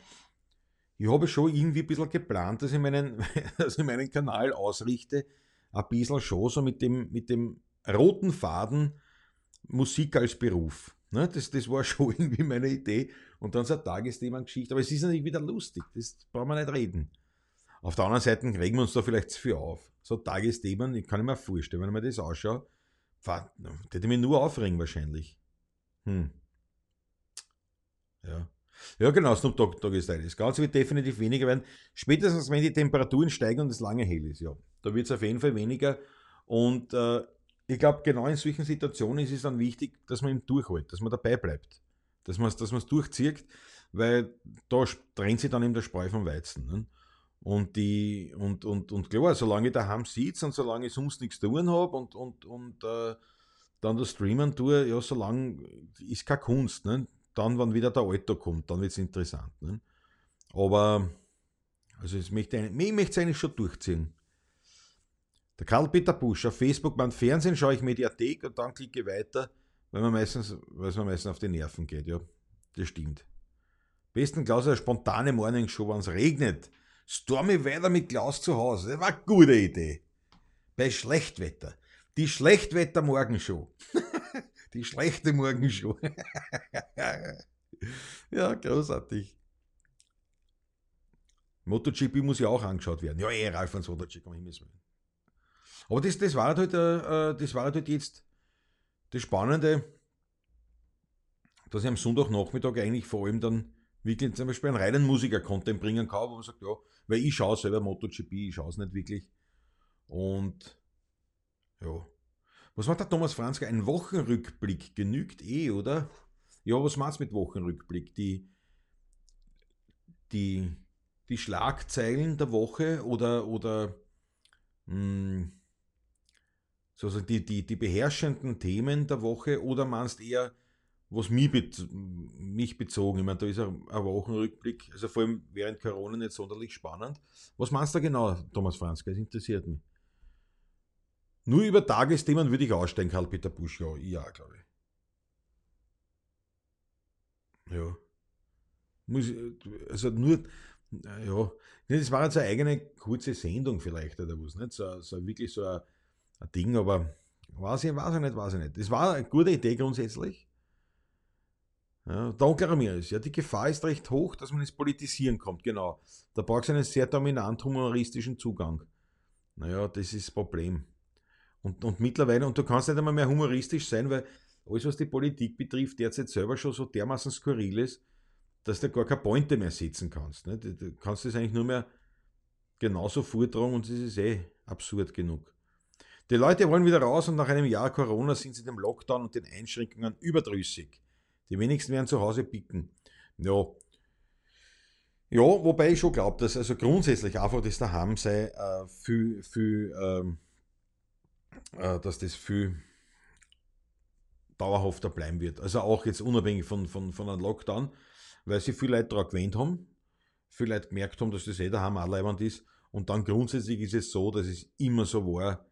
ich habe schon irgendwie ein bisschen geplant, dass ich meinen, dass ich meinen Kanal ausrichte, ein bisschen schon so mit dem, mit dem roten Faden Musik als Beruf. Ne, das, das war schon irgendwie meine Idee. Und dann so eine Tagesthema-Geschichte. Aber es ist natürlich wieder lustig. Das brauchen wir nicht reden. Auf der anderen Seite regen wir uns da vielleicht zu viel auf. So Tagesthemen, ich kann mir vorstellen, wenn ich mir das anschaue, das hätte mich nur aufregen wahrscheinlich. Hm. Ja. Ja, genau, Snoop Dogg, Dogg Style. Das Ganze wird definitiv weniger werden. Spätestens, wenn die Temperaturen steigen und es lange hell ist, ja. Da wird es auf jeden Fall weniger. Und äh, ich glaube, genau in solchen Situationen ist es dann wichtig, dass man ihm durchhält, dass man dabei bleibt, dass man es dass durchzieht, weil da trennt sich dann eben der Spreu vom Weizen. Ne? Und, die, und, und, und klar, solange ich daheim sitze und solange ich sonst nichts tun habe und, und, und äh, dann das Streamen tue, ja, solange ist keine Kunst. Ne? Dann, wenn wieder der Alter kommt, dann wird es interessant. Ne? Aber Also ich möchte, ich es eigentlich schon durchziehen. Der Karl-Peter Busch, auf Facebook beim Fernsehen schaue ich Mediathek und dann klicke weiter, weil man meistens, weil es mir meistens auf die Nerven geht, ja. Das stimmt. Besten Klaus eine spontane Morningshow, wenn es regnet. Stormy weiter mit Klaus zu Hause. Das war eine gute Idee. Bei Schlechtwetter. Die Schlechtwetter-Morgenshow. die schlechte Morgenshow. ja, großartig. MotoGP muss ja auch angeschaut werden. Ja, eh, Ralf von Soderczyk, um Himmels Willen. Aber das, das, war halt, äh, das war halt jetzt das Spannende, dass ich am Sonntagnachmittag eigentlich vor allem dann wirklich zum Beispiel einen reinen Musiker-Content bringen kann, wo man sagt, ja, weil ich schaue selber MotoGP, ich schaue es nicht wirklich. Und ja. Was macht der Thomas Franzke? Ein Wochenrückblick genügt eh, oder? Ja, was meinst du mit Wochenrückblick? Die, die, die Schlagzeilen der Woche oder, oder mh, hm, sozusagen die, die, die beherrschenden Themen der Woche oder meinst eher, was mich, bez mich bezogen? Ich meine, da ist ein, Wochenrückblick, also vor allem während Corona nicht sonderlich spannend. Was meinst du genau, Thomas Franzke? Das interessiert mich. Nur über Tagesthemen würde ich aussteigen, Karl-Peter Busch, ja, ja, glaube ich. Ja. Muss, also nur, ja, das war jetzt eine eigene kurze Sendung vielleicht oder was, nicht? So, so wirklich so ein, ein Ding, aber weiß ich, weiß ich nicht, weiß ich nicht. Das war eine gute Idee grundsätzlich. Ja, Onkel Ramirez, ja, die Gefahr ist recht hoch, dass man ins Politisieren kommt, genau. Da braucht es einen sehr dominant humoristischen Zugang. Naja, das ist das Problem. Und, und mittlerweile, und du kannst nicht einmal mehr humoristisch sein, weil alles, was die Politik betrifft, derzeit selber schon so dermaßen skurril ist, dass du gar keine Pointe mehr setzen kannst. Ne? Du, du kannst das eigentlich nur mehr genauso vortragen und es ist eh absurd genug. Die Leute wollen wieder raus und nach einem Jahr Corona sind sie dem Lockdown und den Einschränkungen überdrüssig. Die wenigsten werden zu Hause picken. Ja. Ja, wobei ich schon glaube, dass also grundsätzlich einfach das daheim sei, äh, viel, viel, ähm, äh, dass das viel dauerhafter bleiben wird. Also auch jetzt unabhängig von, von, von einem Lockdown, weil sich viele Leute daran gewöhnt haben, viele Leute gemerkt haben, dass das eh daheim auch leibend ist. Und dann grundsätzlich ist es so, dass es immer so war,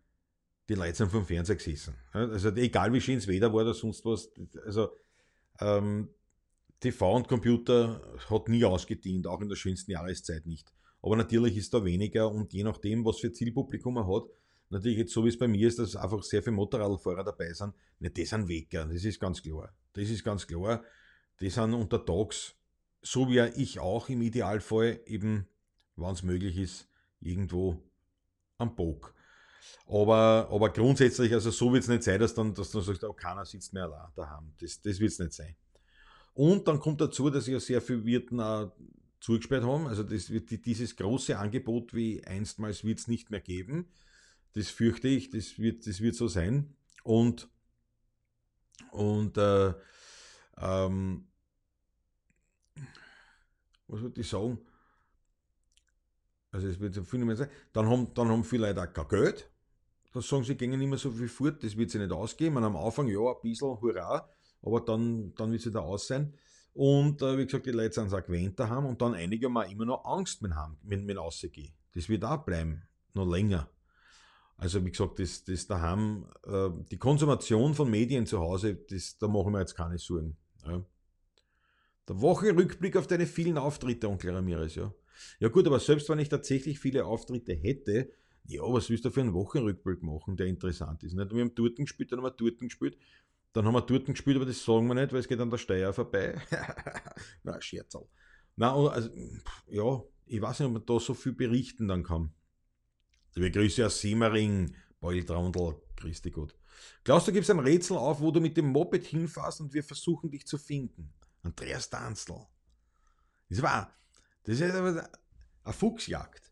die Leute sind vom Fernseher gesessen. Also egal wie schön das Wetter war oder sonst was, also ähm, TV und Computer hat nie ausgedient, auch in der schönsten Jahreszeit nicht. Aber natürlich ist da weniger und je nachdem, was für Zielpublikum man hat, natürlich jetzt so wie es bei mir ist, dass einfach sehr viele Motorradfahrer dabei sind, ne, die sind Wecker, das ist ganz klar. Das ist ganz klar. Die sind untertags, so wie ich auch im Idealfall, eben, wenn es möglich ist, irgendwo am Bock. Aber, aber grundsätzlich, also so wird es nicht sein, dass dann, dass dann sagst, oh, keiner sitzt mehr allein daheim. Das, das wird es nicht sein. Und dann kommt dazu, dass ja sehr viele Wirten auch zugesperrt haben. Also das dieses große Angebot wie einstmals wird es nicht mehr geben. Das fürchte ich, das wird, das wird so sein. Und, und äh, ähm, was würde ich sagen? Also es wird so viel mehr sein. Dann haben, dann haben viele Leute auch kein Geld. Dann sagen sie, nicht mehr so viel fort, das wird sie nicht ausgehen. Und am Anfang, ja, ein bisschen, hurra, aber dann, dann wird sie da aus sein. Und äh, wie gesagt, die Leute sind auch gewöhnt daheim und dann einige haben immer noch Angst mit dem, mit, mit rausgehen. Das wird auch bleiben, noch länger. Also wie gesagt, das, das daheim, äh, die Konsumation von Medien zu Hause, das, da machen wir jetzt keine Sorgen. Ja. Der Wochenrückblick auf deine vielen Auftritte, Onkel Ramirez, ja. Ja gut, aber selbst wenn ich tatsächlich viele Auftritte hätte, ja, was willst du für einen Wochenrückblick machen, der interessant ist? Nicht? Wir haben Torten gespielt, dann haben wir Torten gespielt, dann haben wir Torten gespielt, aber das sagen wir nicht, weil es geht an der Steier vorbei. Na, Scherzal. Na, also, ja, ich weiß nicht, ob man da so viel berichten dann kann. Liebe Grüße aus Simmering, Paul Traundl, grüß dich gut. Klaus, du gibst ein Rätsel auf, wo du mit dem Moped hinfährst und wir versuchen dich zu finden. Andreas Danzl. Das war, das ist eine Fuchsjagd.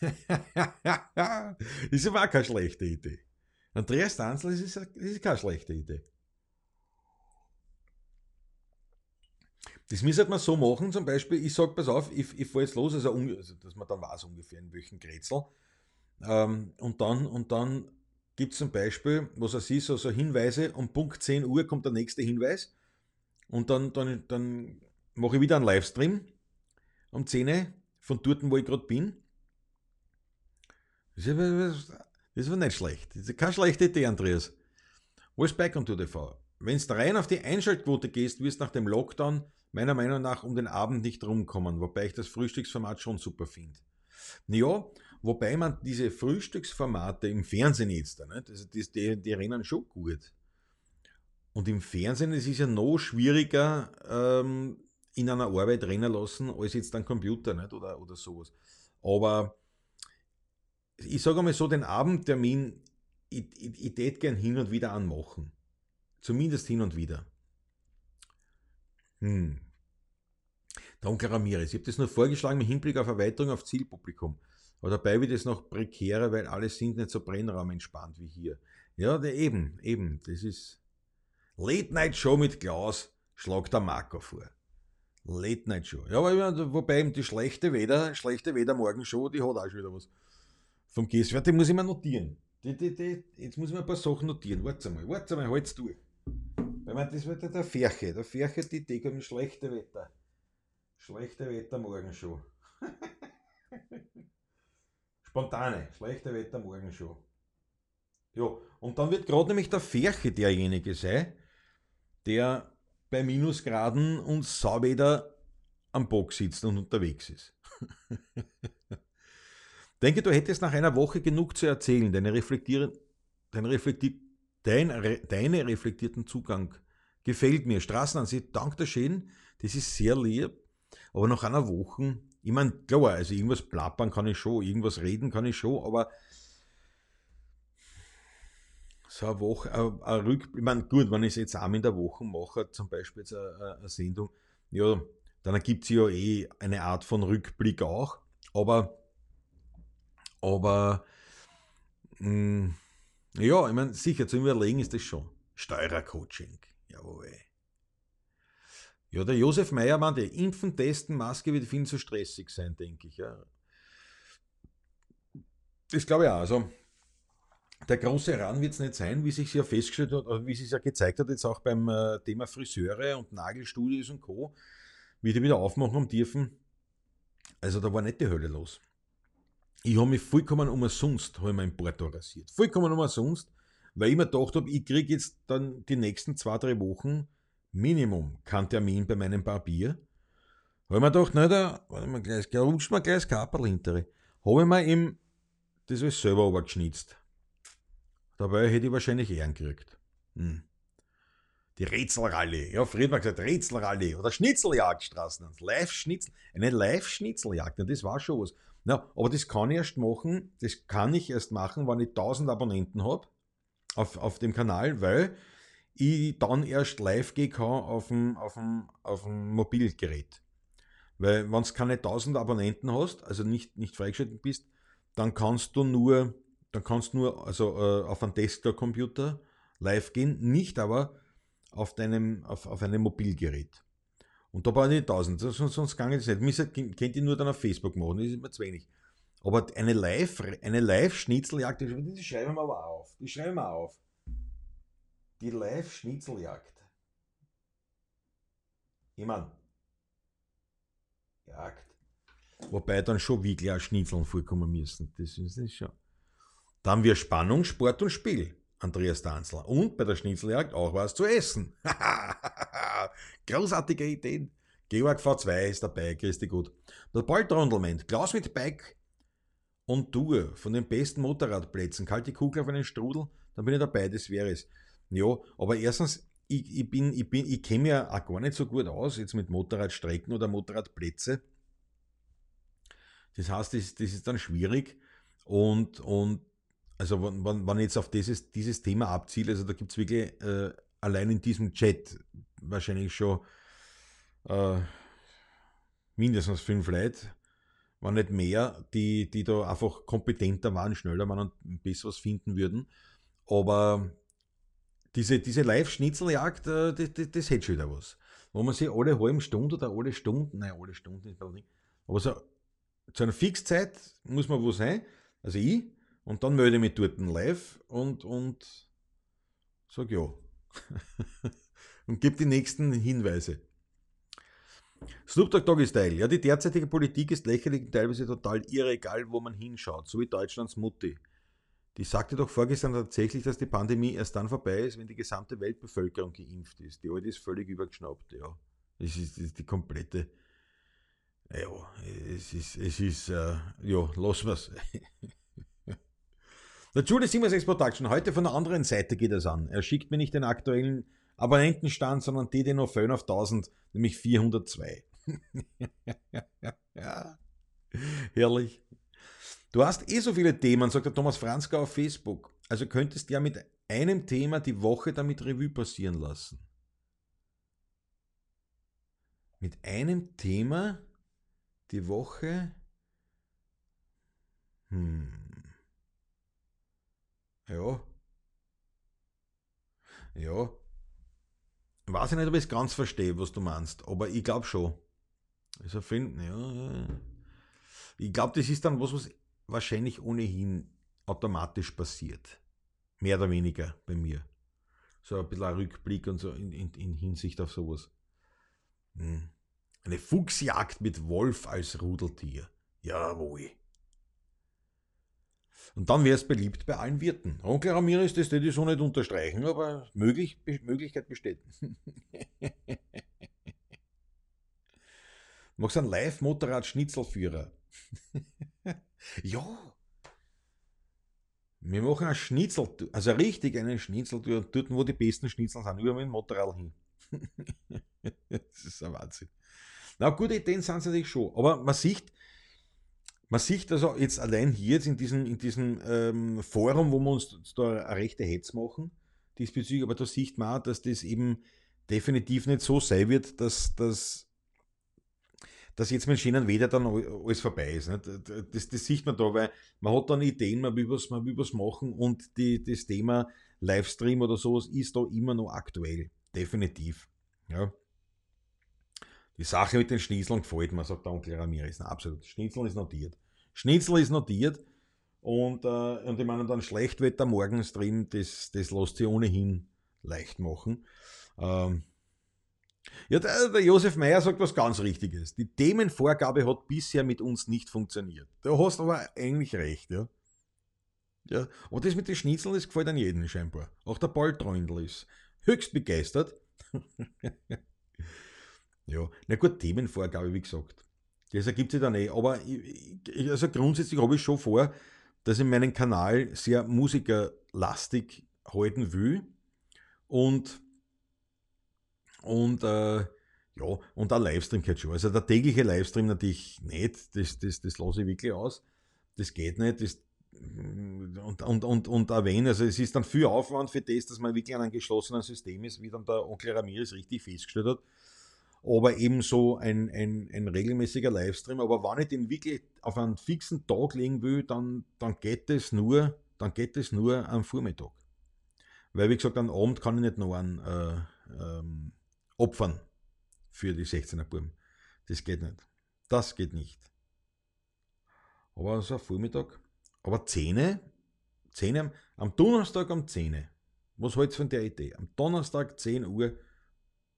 ist aber auch keine schlechte Idee. Andreas Danzl, das ist, ist keine schlechte Idee. Das müsste man so machen, zum Beispiel, ich sage, pass auf, ich, ich fahre jetzt los, also, also, dass man dann weiß ungefähr, in welchen Grätzl. Ähm, und dann, und dann gibt es zum Beispiel, was er sieht, so, so Hinweise, um Punkt 10 Uhr kommt der nächste Hinweis. Und dann, dann, dann mache ich wieder einen Livestream um 10 Uhr von dort, wo ich gerade bin. Das war nicht schlecht. Das ist keine schlechte Idee, Andreas. Wo ist on to TV? Wenn du rein auf die Einschaltquote gehst, wirst du nach dem Lockdown meiner Meinung nach um den Abend nicht rumkommen, wobei ich das Frühstücksformat schon super finde. Ja, wobei man diese Frühstücksformate im Fernsehen jetzt, nicht? Also die, die, die rennen schon gut. Und im Fernsehen es ist ja noch schwieriger, ähm, in einer Arbeit rennen lassen, als jetzt ein Computer nicht? Oder, oder sowas. Aber ich sage einmal so, den Abendtermin, ich, ich, ich tät gern hin und wieder anmachen. Zumindest hin und wieder. Hm. Der Onkel Ramirez. Ich habe das nur vorgeschlagen mit Hinblick auf Erweiterung auf Zielpublikum. Aber dabei wird es noch prekärer, weil alle sind nicht so Brennraum entspannt wie hier. Ja, eben, eben. Das ist Late Night Show mit Klaus, schlagt der Marco vor. Late Night Show. Ja, aber wobei eben die schlechte Wetter, schlechte Wetter Morgenshow, die hat auch schon wieder was. Vom Gästwert, die muss ich mir notieren. Die, die, die, jetzt muss ich mir ein paar Sachen notieren. Warte mal, warte mal, halt's durch. Weil man, das wird ja der Ferche. Der Ferche, die Idee kommt schlechte Wetter. Schlechte Wetter Morgenshow. Spontane, schlechte Wetter Morgenshow. Ja, und dann wird gerade nämlich der Ferche derjenige sein, der bei Minusgraden und Sauwetter am Bock sitzt und unterwegs ist. Denke, du hättest nach einer Woche genug zu erzählen. Deine, reflektieren, dein reflektier, dein, deine reflektierten Zugang gefällt mir. Straßenansicht, dank der Schön, das ist sehr lieb. Aber nach einer Woche, ich meine, klar, also irgendwas plappern kann ich schon, irgendwas reden kann ich schon, aber so eine Woche, ein, ein Rückblick, ich meine, gut, wenn ich es jetzt einmal in der Woche mache, zum Beispiel jetzt eine, eine Sendung, ja, dann ergibt es ja eh eine Art von Rückblick auch, aber, aber, mh, hm, ja, ich meine, sicher, zu überlegen ist das schon. Steuercoaching, jawohl. Ja, der Josef Meyer meinte, Impfen, Testen, Maske wird viel zu stressig sein, denke ich. Ja. Das glaube ich auch. Also, der große Ran wird es nicht sein, wie sich ja festgestellt hat, wie sich ja gezeigt hat, jetzt auch beim äh, Thema Friseure und Nagelstudios und Co., wie die wieder aufmachen am dürfen. Also da war nicht die Hölle los. Ich habe mich vollkommen umsonst, habe ich mein Porto rasiert. Vollkommen umsonst, weil ich mir gedacht habe, ich kriege jetzt dann die nächsten zwei, drei Wochen Minimum keinen Termin bei meinem Barbier. Habe ich mir gedacht, na, da, rutscht mir gleich das Kaperl hintere. Habe ich mir ihm das alles selber übergeschnitzt. Dabei hätte ich wahrscheinlich Ehren gekriegt. Hm. Die Rätselrallye. Ja, Friedmann gesagt, Rätselrallye oder Schnitzeljagdstraßen. Live-Schnitzel. Eine Live-Schnitzeljagd. das war schon was. Na, aber das kann ich erst machen, das kann ich erst machen, wenn ich 1000 Abonnenten habe auf, auf dem Kanal, weil ich dann erst live gehen kann auf dem, auf dem, auf dem Mobilgerät. Weil wenn du keine 1000 Abonnenten hast, also nicht, nicht freigeschaltet bist, dann kannst du nur dann kannst nur also, äh, auf einem Desktop-Computer live gehen, nicht aber auf, deinem, auf, auf einem Mobilgerät. Und da brauche ich nicht 1000, sonst, sonst ich das nicht. Müsste, könnt ihr nur dann auf Facebook machen, das ist mir zu wenig. Aber eine Live, eine Live-Schnitzeljagd, die, schreiben wir aber auf. Die schreiben wir auf. Die Live-Schnitzeljagd. Ich meine, Jagd. Wobei dann schon wirklich auch Schnitzeln vorkommen müssen. Das ist schon. Da haben wir Spannung, Sport und Spiel, Andreas Danzler. Und bei der Schnitzeljagd auch was zu essen. Großartige Ideen. Georg V2 ist dabei, Christi gut. Der Balltrundlement, Klaus mit Bike und Tour von den besten Motorradplätzen. Kalte Kugel auf einen Strudel, dann bin ich dabei, das wäre es. Ja, aber erstens, ich, ich bin, ich bin, ich kenne ja auch gar nicht so gut aus, jetzt mit Motorradstrecken oder Motorradplätze. Das heißt, das, das ist dann schwierig und, und also wenn, wenn, wenn ich jetzt auf dieses, dieses Thema abziele, also da gibt es wirklich äh, allein in diesem Chat wahrscheinlich schon äh, mindestens fünf Leute, wenn nicht mehr, die, die da einfach kompetenter waren, schneller waren und besseres finden würden. Aber diese, diese Live-Schnitzeljagd, äh, das, das, das hätte schon wieder was. Wo man sich alle halben Stunde oder alle Stunden, nein, alle Stunden ist nicht, aber so zu einer Fixzeit muss man wo sein, also ich, und dann melde ich mich dort live und, und sag ja. und gebe die nächsten Hinweise. Snoop Dogg Doggy Style. Ja, die derzeitige Politik ist lächerlich und teilweise total irre, egal wo man hinschaut. So wie Deutschlands Mutti. Die sagte doch vorgestern tatsächlich, dass die Pandemie erst dann vorbei ist, wenn die gesamte Weltbevölkerung geimpft ist. Die alte ist völlig übergeschnappt, ja. Das ist, ist die komplette. Ja, es ist, es ist, äh, ja, lassen wir's. Der Julie 76 Production, heute von der anderen Seite geht es an. Er schickt mir nicht den aktuellen Abonnentenstand, sondern die, den noch fällen auf 1000, nämlich 402. ja. Herrlich. Du hast eh so viele Themen, sagt der Thomas Franzka auf Facebook. Also könntest du ja mit einem Thema die Woche damit Revue passieren lassen. Mit einem Thema die Woche. Hm. Ja. Ja. Weiß ich nicht, ob ich es ganz verstehe, was du meinst, aber ich glaube schon. Also finden, ja. Ich glaube, das ist dann was, was wahrscheinlich ohnehin automatisch passiert. Mehr oder weniger bei mir. So ein bisschen ein Rückblick und so in, in, in Hinsicht auf sowas. Hm. Eine Fuchsjagd mit Wolf als Rudeltier. Jawohl. Und dann wäre es beliebt bei allen Wirten. Onkel Ramirez, das würde ich so nicht unterstreichen, aber möglich, Möglichkeit besteht. Machst einen Live-Motorrad-Schnitzelführer. ja. Wir machen einen Schnitzel, also richtig einen Schnitzeltour, dort wo die besten Schnitzel sind, über mit dem Motorrad hin. das ist ein Wahnsinn. Na, gute Ideen sind es natürlich schon, aber man sieht, man sieht also jetzt allein hier jetzt in diesem, in diesem ähm, Forum, wo wir uns da eine rechte Hetz machen, diesbezüglich, aber da sieht man auch, dass das eben definitiv nicht so sein wird, dass, dass, dass jetzt mit schönen Wetter dann alles vorbei ist. Nicht? Das, das sieht man da, weil man hat dann Ideen, man will was, man will was machen und die, das Thema Livestream oder sowas ist da immer noch aktuell. Definitiv. Ja. Die Sache mit den Schnitzeln gefällt mir, sagt der Onkel Ramirez. Absolut. Schnitzel ist notiert. Schnitzel ist notiert. Und, äh, und ich meine, dann Schlechtwetter morgens drin, das, das lässt sich ohnehin leicht machen. Ähm, ja, der, der Josef Meyer sagt was ganz Richtiges. Die Themenvorgabe hat bisher mit uns nicht funktioniert. Da hast du aber eigentlich recht, ja. Ja, aber das mit den Schnitzeln, das gefällt an jedem scheinbar. Auch der Paul ist höchst begeistert. Ja, na gut, Themenvorgabe, wie gesagt. Das ergibt sich dann eh. Aber ich, also grundsätzlich habe ich schon vor, dass ich meinen Kanal sehr musikerlastig halten will. Und, und äh, ja, und ein Livestream geht schon. Also der tägliche Livestream natürlich nicht, das, das, das lasse ich wirklich aus. Das geht nicht. Das, und, und, und, und erwähnen, also es ist dann viel Aufwand für das, dass man wirklich an einem geschlossenen System ist, wie dann der Onkel Ramirez richtig festgestellt hat aber ebenso ein, ein, ein regelmäßiger Livestream. Aber wenn ich den wirklich auf einen fixen Tag legen will, dann, dann geht es nur, dann geht es nur am Vormittag. Weil, wie gesagt, am Abend kann ich nicht noch einen äh, ähm, opfern für die 16er Buben. Das geht nicht. Das geht nicht. Aber so ein Vormittag. Aber 10, 10 am Donnerstag um 10. Was hältst du von der Idee? Am Donnerstag 10 Uhr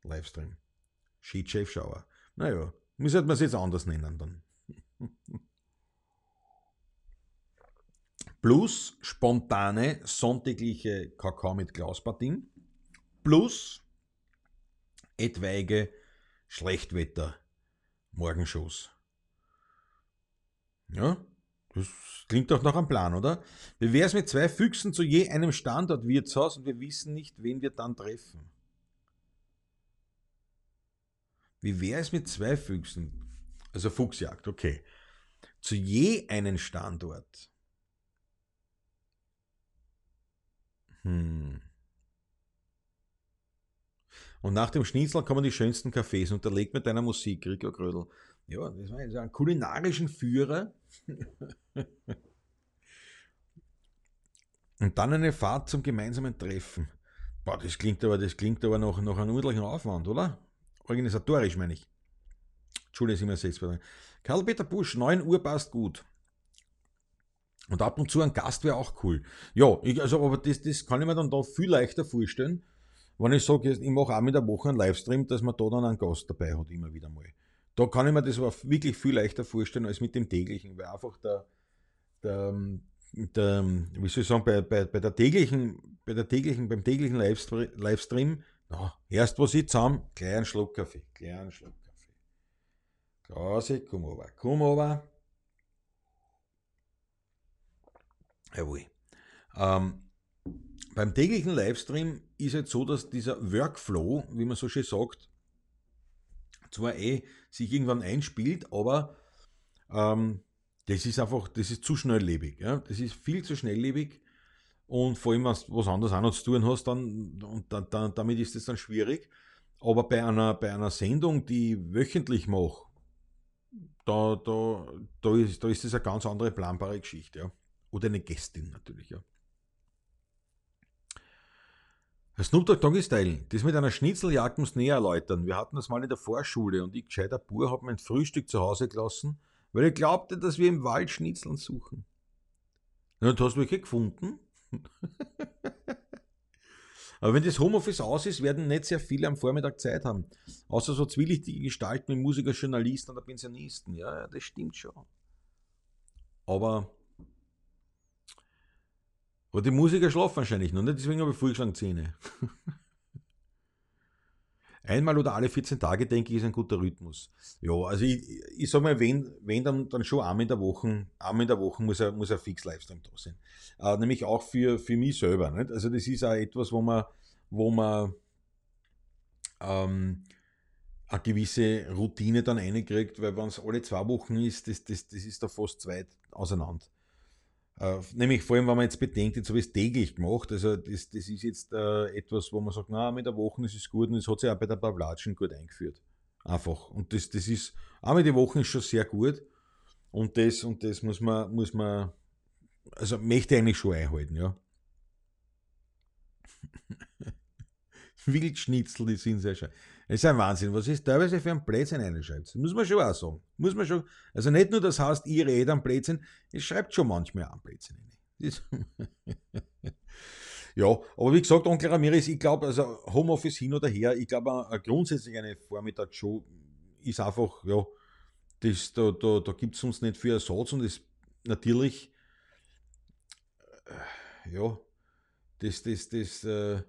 Livestream. Shower. Naja, wie sollte man es jetzt anders nennen dann? Plus spontane sonntägliche Kakao mit Glaspartien. Plus etwaige Schlechtwetter Morgenshows. Ja, das klingt doch nach einem Plan, oder? Wie wäre es mit zwei Füchsen zu je einem Standort Wirtshaus und wir wissen nicht, wen wir dann treffen? Wie wäre es mit zwei Füchsen? Also Fuchsjagd, okay. Zu je einen Standort. Hm. Und nach dem Schnitzel kommen die schönsten Cafés unterlegt mit deiner Musik, Rico Grödel. Ja, das war jetzt einen kulinarischen Führer. Und dann eine Fahrt zum gemeinsamen Treffen. Boah, das klingt aber, das klingt aber noch, noch einen ordentlichen Aufwand, oder? Organisatorisch meine ich. Entschuldigung, sind wir selbst Karl-Peter Busch, 9 Uhr passt gut. Und ab und zu ein Gast wäre auch cool. Ja, ich, also, aber das, das kann ich mir dann da viel leichter vorstellen, wenn ich sage, ich mache auch mit der Woche einen Livestream, dass man da dann einen Gast dabei hat, immer wieder mal. Da kann ich mir das aber wirklich viel leichter vorstellen als mit dem täglichen, weil einfach der, der, der wie soll ich sagen, bei, bei, bei der täglichen, bei der täglichen, beim täglichen Livestream na, erst was ich zusammen, kleinen Schluck Kaffee, kleinen Schluck Kaffee. Klase, komm over, komm over. Jawohl. Ähm, beim täglichen Livestream ist es so, dass dieser Workflow, wie man so schön sagt, zwar eh sich irgendwann einspielt, aber ähm, das ist einfach, das ist zu schnelllebig. Ja? Das ist viel zu schnelllebig und vor allem, wenn du was anderes auch noch zu tun hast, dann, und dann, dann, damit ist es dann schwierig. Aber bei einer, bei einer Sendung, die ich wöchentlich mache, da, da, da, ist, da ist das eine ganz andere planbare Geschichte. Ja? Oder eine Gästin natürlich. Ja. Snoop Dogg Doggy Style, das mit einer Schnitzeljagd muss näher erläutern. Wir hatten das mal in der Vorschule und ich, gescheiter Bur, habe mein Frühstück zu Hause gelassen, weil ich glaubte, dass wir im Wald Schnitzeln suchen. Und hast welche gefunden? Aber wenn das Homeoffice aus ist, werden nicht sehr viele am Vormittag Zeit haben. Außer so zwielichtige Gestalten wie Musiker, Journalisten oder Pensionisten. Ja, das stimmt schon. Aber, aber die Musiker schlafen wahrscheinlich noch nicht, deswegen habe ich vorgeschlagen Zähne. Einmal oder alle 14 Tage, denke ich, ist ein guter Rhythmus. Ja, also ich, ich sage mal, wenn, wenn dann, dann schon einmal in der Woche, einmal in der Woche muss er, muss er fix Livestream da sein. Äh, nämlich auch für, für mich selber. Nicht? Also das ist auch etwas, wo man, wo man ähm, eine gewisse Routine dann reinkriegt, weil wenn es alle zwei Wochen ist, das, das, das ist da fast zweit auseinander. Äh, nämlich vor allem, wenn man jetzt bedenkt, jetzt habe ich es täglich gemacht, also das, das ist jetzt äh, etwas, wo man sagt, na, mit der Woche ist es gut und es hat sich auch bei der Pavlatschen gut eingeführt. Einfach. Und das, das ist, auch mit der Woche ist schon sehr gut und das, und das muss man, muss man, also möchte ich eigentlich schon einhalten, ja. Wildschnitzel, die sind sehr schön. Das ist ein Wahnsinn, was ist teilweise für ein Blödsinn reinschreibt. Muss man schon auch sagen. Muss man schon, also nicht nur das heißt, ihr redet am Blödsinn, es schreibt schon manchmal am Blödsinn ja, aber wie gesagt, Onkel Ramirez, ich glaube, also Homeoffice hin oder her, ich glaube grundsätzlich eine Vormittagsshow ist einfach, ja, das, da, da, da gibt es uns nicht viel Ersatz und ist natürlich, äh, ja, das, das, das äh,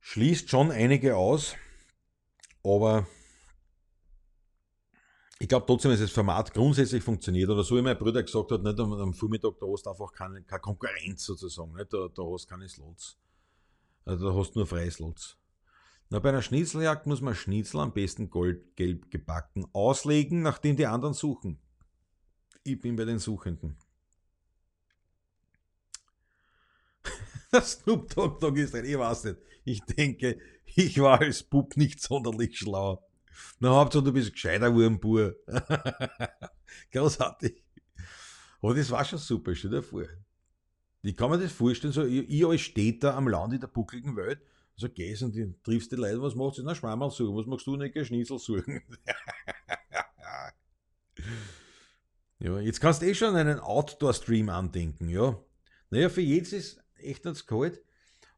schließt schon einige aus. Aber ich glaube trotzdem, dass das Format grundsätzlich funktioniert. Oder so wie mein Bruder gesagt hat, nicht am, Vormittag, da hast du einfach keine, keine Konkurrenz sozusagen. Nicht? Da, da hast du keine Slots. Also da hast du nur freie Slots. Na, bei einer Schnitzeljagd muss man Schnitzel am besten goldgelb gebacken auslegen, nachdem die anderen suchen. Ich bin bei den Suchenden. Snoop Dogg Dogg ist ein, ich weiß nicht. Ich denke, ich war als Bub nicht sonderlich schlau. Na, Hauptsache du bist gescheiter Wurmbur. Großartig. Aber das war schon super, stell dir vor. Ich kann mir das vorstellen, so, ich, ich als Städter am Land in der buckligen Welt, so gehst und triffst die Leute, was machst du? Na, Schwammerl suchen, was machst du nicht? Ein Schnitzel suchen. ja, jetzt kannst du eh schon einen Outdoor-Stream andenken, ja. Naja, für jedes ist echt nicht kalt.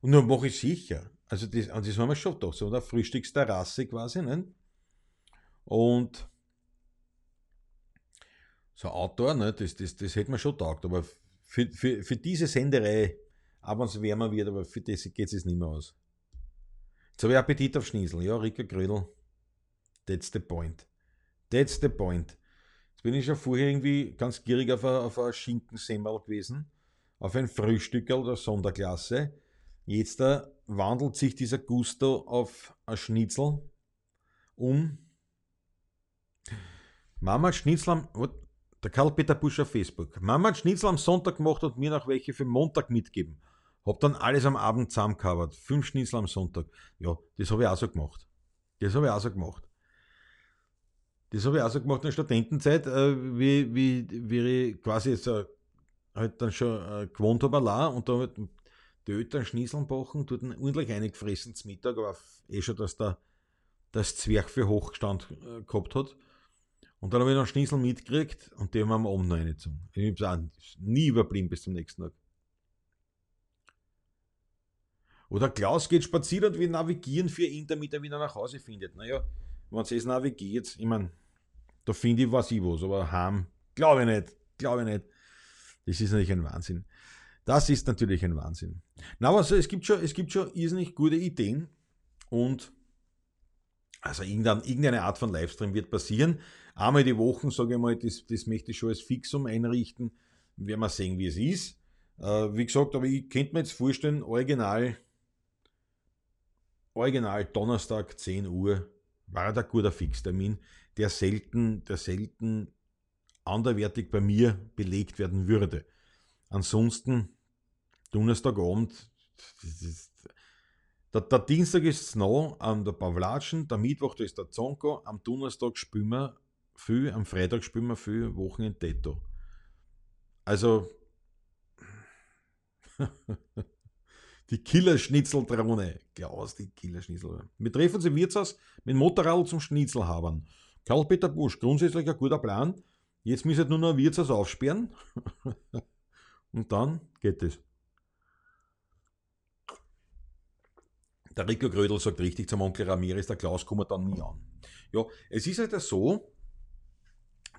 Und dann mache ich sicher. Also das, und das haben wir schon doch so eine Frühstücksterrasse quasi, ne? Und so Outdoor, ne, das, das, das hätte man schon taugt, aber für, für, für diese Senderei, auch wenn es wärmer wird, aber für das geht es nicht mehr aus. Jetzt habe ich Appetit auf Schniesel, ja, Rika Grödel. That's the point. That's the point. Jetzt bin ich schon vorher irgendwie ganz gierig auf ein, auf ein Schinkensemmel gewesen, auf ein Frühstückel der Sonderklasse. Jetzt da wandelt sich dieser Gusto auf ein Schnitzel um. Mama Schnitzel am, what? der Karl-Peter Busch auf Facebook. Mama hat Schnitzel am Sonntag gemacht und mir noch welche für Montag mitgeben. Hab dann alles am Abend zusammengecovert. Fünf Schnitzel am Sonntag. Ja, das habe ich auch so gemacht. Das habe ich auch so gemacht. Das habe ich auch so gemacht in der Studentenzeit, äh, wie, wie, wie ich quasi äh, halt dann schon äh, gewohnt habe allein und da halt die Eltern Schnieseln bachen, ihn ordentlich eingefressen zum Mittag, aber eh schon, dass der das Zwerg für Hochstand äh, gehabt hat. Und dann habe ich noch Schniesel mitgekriegt und die haben wir am Abend noch reingezogen. Ich habe es nie überblieben bis zum nächsten Tag. Oder Klaus geht spazieren und wir navigieren für ihn, damit er wieder nach Hause findet. Naja, wenn es navigiert, ich meine, Da finde ich was ich was, aber heim, glaube ich nicht, glaube ich nicht. Das ist natürlich ein Wahnsinn. Das ist natürlich ein Wahnsinn. Na, aber also, es gibt schon, es gibt schon irrsinnig gute Ideen und also irgendeine Art von Livestream wird passieren. Einmal die Woche, sage ich mal, das, das möchte ich schon als Fixum einrichten. Werden wir sehen, wie es ist. Äh, wie gesagt, aber ich könnte mir jetzt vorstellen, original, original Donnerstag 10 Uhr war ein guter Fixtermin, der selten, der selten anderwertig bei mir belegt werden würde. Ansonsten, Donnerstagabend, der, der, Dienstag ist Snow an der Pavlatschen, der Mittwoch ist der Zonko, am Donnerstag spielen wir viel, am Freitag spielen wir viel, Wochenende Tetto. Also, die Killerschnitzeldrohne. Klaus, die Killerschnitzel. Wir treffen uns im Wirtshaus mit Motorrad zum Schnitzelhabern. Karl-Peter Busch, grundsätzlich ein guter Plan. Jetzt müssen nur noch Wirtshaus aufsperren. Und dann geht es. Der Rico Grödel sagt richtig zum Onkel Ramirez, der Klaus kommt dann nie an. Ja, es ist halt so,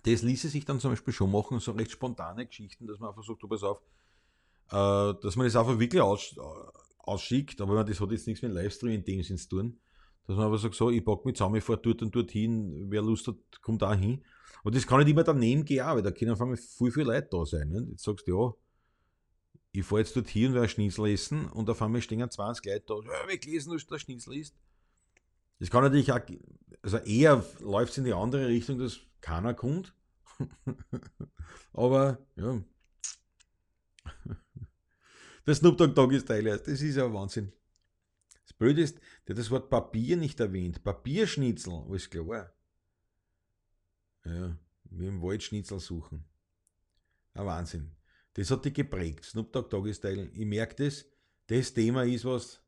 das ließe sich dann zum Beispiel schon machen, so recht spontane Geschichten, dass man einfach sagt, du pass auf, äh, dass man das einfach wirklich aus, äh, ausschickt, aber das hat jetzt nichts mit Livestream in dem Sinn zu tun. Dass man aber sagt, so, ich packe mich zusammen, ich fahre dort und dorthin, wer Lust hat, kommt da hin. Und das kann nicht immer daneben gehen, weil da können auf einmal viel, viel Leute da sein. Ne? Jetzt sagst du, ja, ich fahre jetzt dort hin und werde Schnitzel essen und auf einmal stehen 20 Leute da, ja, wir lesen, dass der Schnitzel ist. Das kann natürlich auch, also eher läuft es in die andere Richtung, dass keiner kommt. Aber, ja. Der Snoop Dogg Doggy Style heißt, das ist ja Wahnsinn. Das Blöde ist, der hat das Wort Papier nicht erwähnt. Papierschnitzel, alles klar. Ja, wie im Wald Schnitzel suchen. Ein Wahnsinn. Das hat dich geprägt. Snoop Dogg Style. Ich merke das. Das Thema ist was,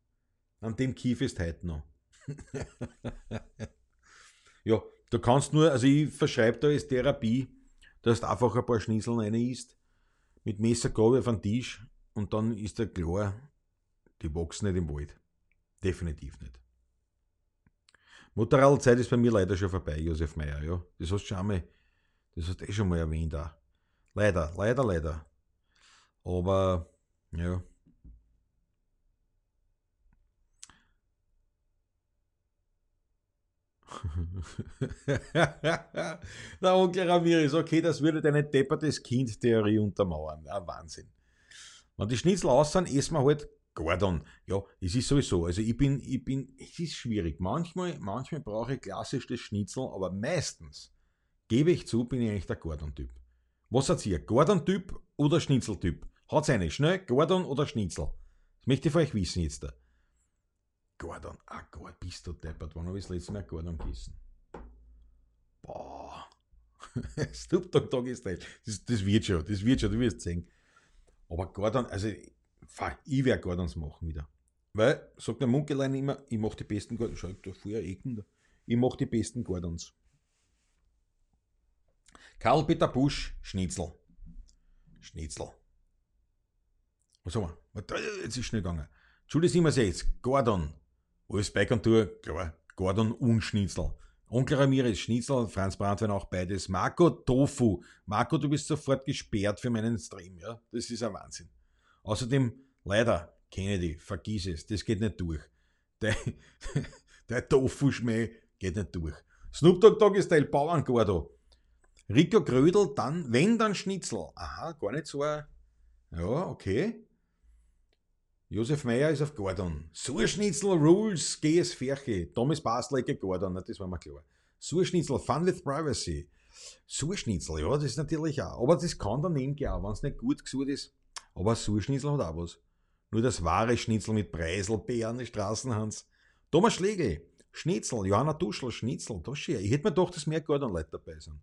an dem Kief ist heute noch. ja, du kannst nur, also ich verschreibe da als Therapie, dass du einfach ein paar Schnitzeln rein isst, mit Messergabel auf den Tisch und dann ist der klar, die wachsen nicht im Wald. Definitiv nicht. Motorradzeit ist bei mir leider schon vorbei, Josef Meyer, ja. Das hast du schon einmal, das hast du eh schon mal erwähnt auch. Leider, leider, leider. Aber, ja. Der Onkel Ramirez, okay, das würde deine deppertes Kind-Theorie untermauern. Ja, Wahnsinn. Wenn die Schnitzel aus sind, essen wir halt Gordon. Ja, es ist sowieso, also ich bin, ich bin, es ist schwierig. Manchmal, manchmal brauche ich klassisch das Schnitzel, aber meistens, gebe ich zu, bin ich eigentlich der Gordon-Typ. Was seid ihr? Gordon-Typ oder Schnitzel-Typ? Haut's eine, schnell, Gordon oder Schnitzel? Das möchte ich von euch wissen jetzt. Da. Gordon, ah Gott, bist du deppert. Wann habe ich das letzte Mal Gordon gegessen? Boah. Snoop Dogg ist das. Das wird schon, das wird schon, du wirst sehen. Aber Gordon, also ich werde Gordons machen wieder. Weil, sagt der Munkelein immer, ich mache die besten Gordons. Schau, da vorher Ecken da. Ich mache die besten Gordons. Karl-Peter Busch, Schnitzel. Schnitzel. Was haben wir? Jetzt ist schnell gegangen. Julie 67, Gordon. Alles bei Kontur, klar. Gordon und Schnitzel. Onkel Ramirez, Schnitzel, Franz Brandwein auch beides. Marco Tofu. Marco, du bist sofort gesperrt für meinen Stream, ja? Das ist ein Wahnsinn. Außerdem, leider, Kennedy, vergiss es, das geht nicht durch. Der, der Tofu-Schmäh geht nicht durch. Snoop Dogg Dogg ist Teil Bauerngordo. Rico Grödel, dann, wenn, dann Schnitzel. Aha, gar nicht so ein, ja, okay. Josef Meyer ist auf Gordon. Surschnitzel Rules, GS Ferche. Thomas Bastlecke Gordon, das war mir klar. Surschnitzel Fun with Privacy. Surschnitzel, ja, das ist natürlich auch. Aber das kann daneben gehen, wenn es nicht gut gesucht ist. Aber Surschnitzel hat auch was. Nur das wahre Schnitzel mit Preiselbeeren, Straßenhans. Thomas Schlegel, Schnitzel, Johanna Duschel, Schnitzel, das ist. Ich hätte mir gedacht, dass mehr Gordon-Leute dabei sind.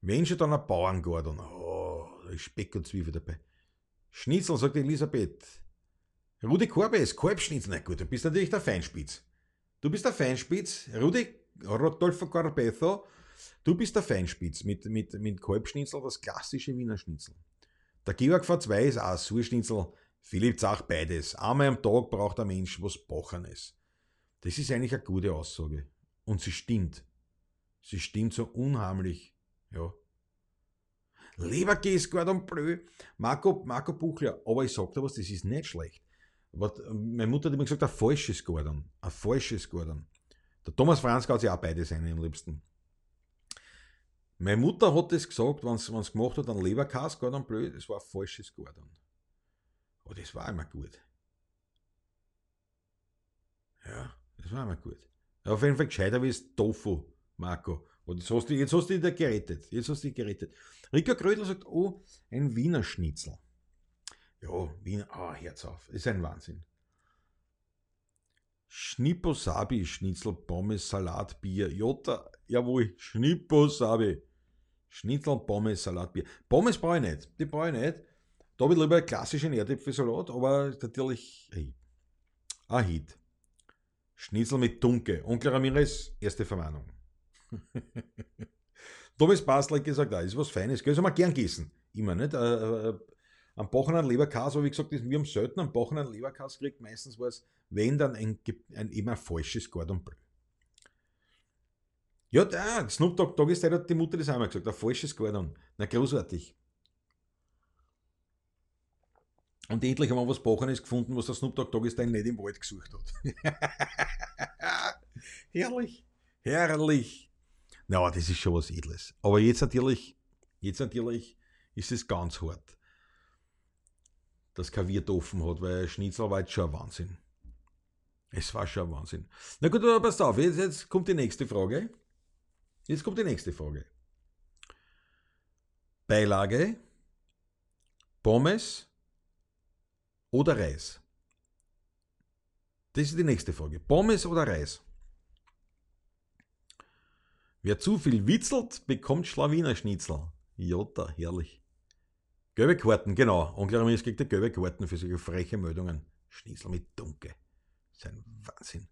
Wenn schon dann ein Bauerngordon. Oh, da ist Speck und Zwiebel dabei. Schnitzel, sagt Elisabeth. Rudi Korbe ist Kalbschnitzel. Na gut, du bist natürlich der Feinspitz. Du bist der Feinspitz. Rudi Rodolfo Corbetho, du bist der Feinspitz mit, mit, mit Kalbschnitzel, das klassische Wiener Schnitzel. Der Georg V2 ist auch Surschnitzel. Philipp sagt beides. Einmal am Tag braucht ein Mensch was Bochenes. Das ist eigentlich eine gute Aussage. Und sie stimmt. Sie stimmt so unheimlich. Ja. Leberkäse, Gordon Bleu. Marco, Marco Buchler. Aber ich sag dir was, das ist nicht schlecht. Aber meine Mutter hat immer gesagt, ein falsches Gordon. Ein falsches Gordon. Der Thomas Franz hat sich auch beide sein am liebsten. Meine Mutter hat das gesagt, wenn sie gemacht hat, ein Leberkäse, Gordon Bleu, das war ein falsches Gordon. Aber das war immer gut. Ja, das war immer gut. Auf jeden Fall gescheiter wie das Tofu, Marco. Und jetzt hast du, jetzt hast du dich gerettet. Jetzt hast du dich gerettet. Rika Krödel sagt, oh, ein Wiener Schnitzel. Ja, Wiener, ah, oh, Herz auf. Das ist ein Wahnsinn. Schnipposabi, Schnitzel, Pommes, Salat, Bier. Jota, jawohl, Schnipposabi. Schnitzel, Pommes, Salat, Bier. Pommes brauche ich nicht. Die brauche ich nicht. Da habe ich lieber klassischen Erdäpfelsalat, aber natürlich, hey, ein Hit. Schnitzel mit Dunke. Onkel Ramirez, erste Verwarnung. Thomas Bastler gesagt, ah, ist was Feines, gell? Soll man gern gegessen. Immer, nicht? Äh, äh, am Bochenen Leberkas, aber wie gesagt, das, wir haben selten am Bochenen Leberkas gekriegt. Meistens war es, wenn dann ein, ein immer falsches Gordon Bleu. Ja, da, Snoop Dogg, Dogg ist hat die Mutter das einmal gesagt, ein falsches Gordon. Na, großartig. Und endlich haben wir was Bochenes gefunden, was der Snoop Dogg ist nicht im Wald gesucht hat. herrlich, herrlich. Na, no, das ist schon was Edles. Aber jetzt natürlich, jetzt natürlich ist es ganz hart, dass kein Wirt offen hat, weil Schnitzel war jetzt schon ein Wahnsinn. Es war schon ein Wahnsinn. Na gut, aber passt auf, jetzt, jetzt kommt die nächste Frage. Jetzt kommt die nächste Frage. Beilage, Pommes oder Reis? Das ist die nächste Frage. Pommes oder Reis? Wer zu viel witzelt, bekommt Schlawiner Schnitzel. Jota, herrlich. Gelbe Karten, genau. Onkel Ramirez kriegt die gelbe Karten für solche freche Meldungen. Schnitzel mit Dunkel. Das ist ein Wahnsinn.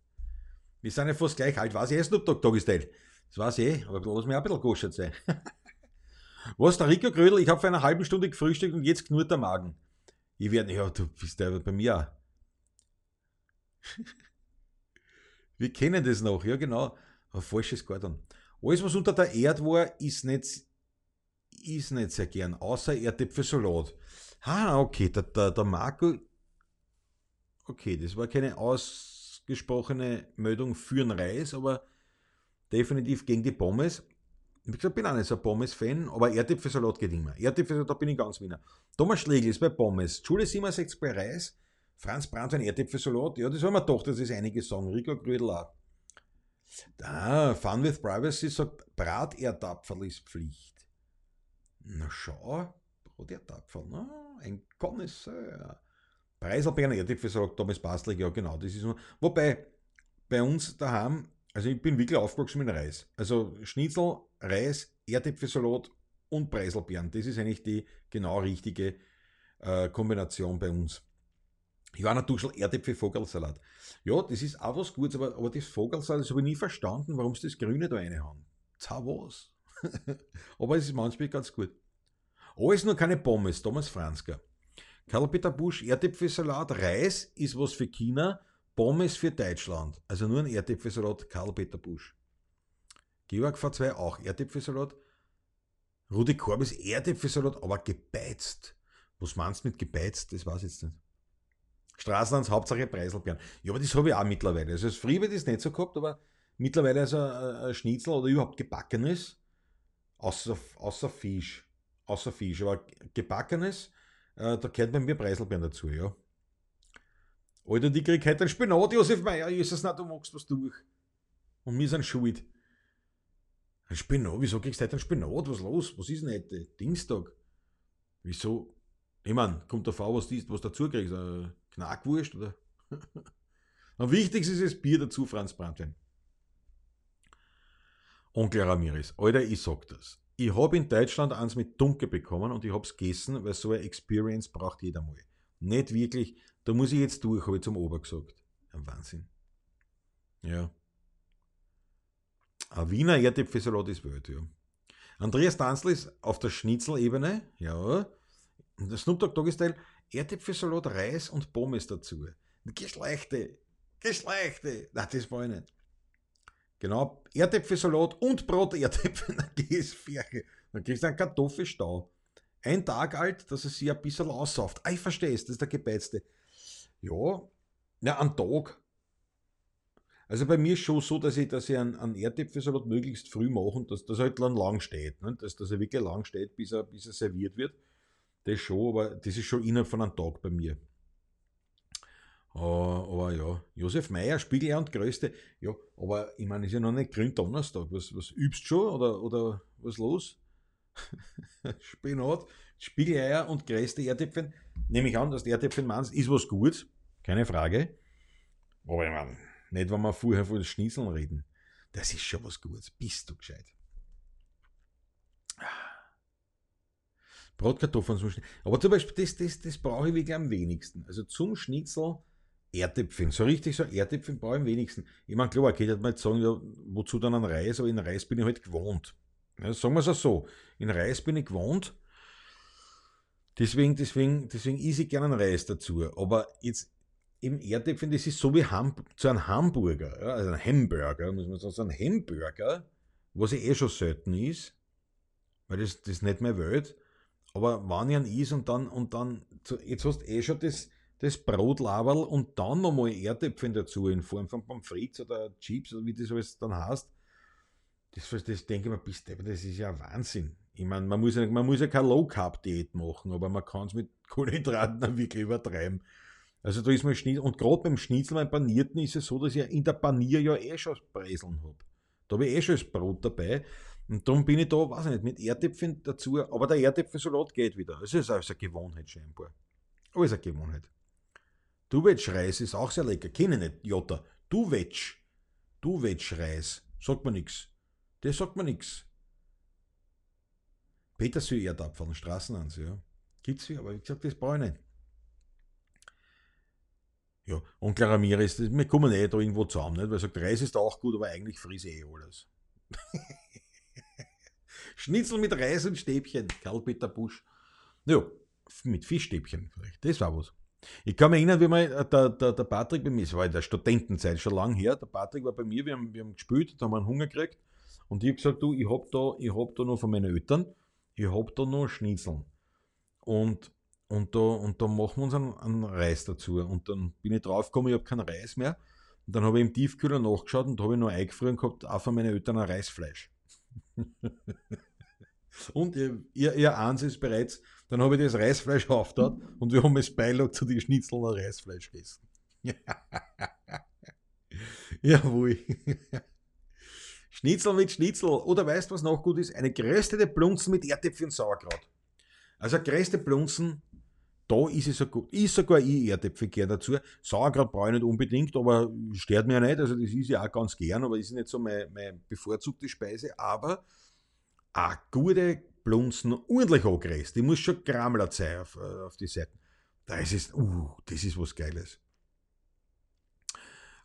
Wir sind ja fast gleich alt. Was Snoop Dogg Doggy Style. Das weiß ich, aber lass mich auch ein bisschen goschert sein. Was, der Rico Grödel, ich habe vor einer halben Stunde gefrühstückt und jetzt knurrt der Magen. Ich werde, ja, du bist ja bei mir auch. Wir kennen das noch, ja genau. Ein falsches Garten. Alles, was unter der Erde war, ist nicht, ist nicht sehr gern, außer Erdäpfelsalat. Ah, okay, der, der, der Marco. Okay, das war keine ausgesprochene Meldung für den Reis, aber definitiv gegen die Pommes. Gesagt, bin auch nicht so ein Pommes-Fan, aber Erdäpfelsalat geht immer. Erdäpfelsalat, da bin ich ganz Wiener. Thomas Schlegel ist bei Pommes, Schule 67 bei Reis, Franz Brandt ein Erdäpfelsalat. Ja, das haben wir doch, das ist einige sagen. Rico Grödel auch. Da, Fun with Privacy sagt, Braterdapfel ist Pflicht. Na schau, Braterdapfel, na, ein Connoisseur. Preiselbeeren, Erdäpfelsalat, Thomas Bastler, ja genau, das ist nur. Wobei, bei uns daheim, also ich bin wirklich aufgewachsen mit Reis. Also Schnitzel, Reis, Erdäpfelsalat und Preiselbeeren. Das ist eigentlich die genau richtige äh, Kombination bei uns. Johanna Duschel, Erdäpfel, Vogelsalat. Ja, das ist auch was Gutes, aber, aber das Vogelsalat, das habe ich nie verstanden, warum sie das Grüne da reinhauen. Zau was. aber es ist manchmal ganz gut. Alles nur keine Pommes, Thomas Franzka. Karl-Peter Busch, Erdäpfelsalat, Reis ist was für China, Pommes für Deutschland. Also nur ein Erdäpfelsalat, Karl-Peter Busch. Georg V2 auch Erdäpfelsalat. Rudi Korbis Erdäpfelsalat, aber gebeizt. Was meinst du mit gebeizt? Das weiß ich jetzt nicht. Straßenlands, Hauptsache Preiselbeeren. Ja, aber das habe ich auch mittlerweile. Also das früher das nicht so gehabt, aber mittlerweile also ein Schnitzel oder überhaupt gebackenes, außer, außer Fisch. Außer Fisch, aber gebackenes, äh, da gehört bei mir Preiselbeeren dazu, ja. Alter, die kriegt heute einen Spinat, Josef Meier, Jesus, na, du machst was durch. Und wir sind schuld. Ein Spinat, wieso kriegst du heute einen Spinat? Was los? Was ist denn heute? Dienstag. Wieso? Ich meine, kommt davor, was du was dazu kriegst. Äh, Knackwurst oder? Am wichtigsten ist das Bier dazu, Franz Brandwein. Onkel Ramirez, Alter, ich sag das. Ich habe in Deutschland eins mit Dunkel bekommen und ich habe es gegessen, weil so eine Experience braucht jeder mal. Nicht wirklich, da muss ich jetzt durch, habe ich zum Ober gesagt. Ein Wahnsinn. Ja. Ein Wiener Erdäpfelsalat ist Welt, ja. Andreas Danzl ist auf der Schnitzelebene, ja. Der Snoop Dogg Doggy Style, Erdäpfelsalat, Reis und Pommes dazu. Geschlechte, Geschlechte. Na, das war ich nicht. Genau, Erdäpfelsalat und Brot Erdäpfel, dann gehst Ferche. Dann kriegst du einen Kartoffelstau. Ein Tag alt, dass es sich ein bisschen aussauft. Ah, ich verstehe es, das ist der Gebeizte. Ja, ja, ein Tag. Also bei mir ist schon so, dass ich, dass ich einen, einen Erdäpfelsalat möglichst früh mache und dass das halt dann lang steht. Ne? Dass, dass er wirklich lang steht, bis er, bis er serviert wird. Das schon, aber das ist schon innerhalb von einem Tag bei mir. Uh, aber ja, Josef Meyer, Spiegel und Größte. Ja, aber ich meine, ist ja noch nicht Gründonnerstag. Was, was übst du schon oder, oder was los? Spinat, Spiegeleier und Größte Erdäpfel. Nehme ich an, dass die Erdäpfel meinst, ist was gut. Keine Frage. Aber ich meine, nicht, wenn wir vorher von Schnitzeln reden. Das ist schon was Gutes. Bist du gescheit. Bratkartoffeln zum Schnitzel. Aber zum Beispiel, das, das, das brauche ich wirklich am wenigsten. Also zum Schnitzel Erdäpfeln, so richtig so Erdäpfeln brauche ich am wenigsten. Ich meine, klar, ich könnte mal jetzt sagen, ja, wozu dann ein Reis, aber in Reis bin ich halt gewohnt. Ja, sagen wir es auch so, in Reis bin ich gewohnt, deswegen, deswegen, deswegen esse ich gerne einen Reis dazu. Aber jetzt im Erdäpfeln, das ist so wie Ham zu einem Hamburger, ja, also ein Hamburger, muss man sagen, so ein Hamburger, was ja eh schon selten ist, weil das, das ist nicht mehr Welt. Aber wenn ich einen is und dann, und dann, jetzt hast du eh schon das, das Brotlaberl und dann nochmal Erdäpfel dazu in Form von Pommes frites oder Chips oder wie das alles dann heißt. Das, das denke ich mir, bist das ist ja Wahnsinn. Ich meine, man muss ja, man muss ja keine Low-Carb-Diät machen, aber man kann es mit Kohlenhydraten wirklich übertreiben. Also da ist mal Schnitzel, und gerade beim Schnitzel, beim Panierten ist es so, dass ich in der Panier ja eh schon Preiseln habe. Da habe ich eh schon das Brot dabei. Und darum bin ich da, weiß ich nicht, mit Erdäpfeln dazu. Aber der Erdäpfelsalat geht wieder. Es ist alles eine Gewohnheit scheinbar. Alles eine Gewohnheit. Duwetsch-Reis ist auch sehr lecker. Kenne ich nicht, Jota. Duwetsch. Duwetsch-Reis. Sagt man nichts. Das sagt man nichts. Petersühl-Erdapfel, Straßenanse, ja. Gibt's hier, aber wie gesagt, das brauche ich nicht. Ja, und Clara Ramirez, wir kommen eh da irgendwo zusammen, nicht? weil er sagt, Reis ist auch gut, aber eigentlich frise eh alles. Schnitzel mit Reis und Stäbchen, Karl-Peter Busch. Ja, mit Fischstäbchen vielleicht, das war was. Ich kann mich erinnern, wie mal äh, der, der, der Patrick bei mir, es war in der Studentenzeit schon lang her, der Patrick war bei mir, wir haben, wir haben gespielt, da haben wir einen Hunger gekriegt und ich habe gesagt, du, ich hab da, hab da noch von meinen Eltern, ich hab da noch Schnitzeln. Und, und, da, und da machen wir uns einen, einen Reis dazu. Und dann bin ich draufgekommen, ich habe keinen Reis mehr. Und dann habe ich im Tiefkühler nachgeschaut und habe ich noch eingefroren gehabt, auch von meinen Eltern ein Reisfleisch. und ihr, ihr, ihr eins ist bereits dann habe ich das Reisfleisch aufgetan und wir haben als Beilage zu den Schnitzeln ein Reisfleisch gegessen. Jawohl. Schnitzel mit Schnitzel. Oder weißt du, was noch gut ist? Eine geröstete Blunzen mit Erdäpfel und Sauerkraut. Also geröstete Blunzen, da ist es so gut. Ist sogar ich Erdäpfel gern dazu. Sauerkraut brauche ich nicht unbedingt, aber stört mir ja nicht. Also das ist ja auch ganz gern, aber ist nicht so meine, meine bevorzugte Speise. Aber eine gute Blunzen ordentlich angereist. Die muss schon Grammler sein auf, äh, auf die Seiten. Das ist, uh, das ist was Geiles.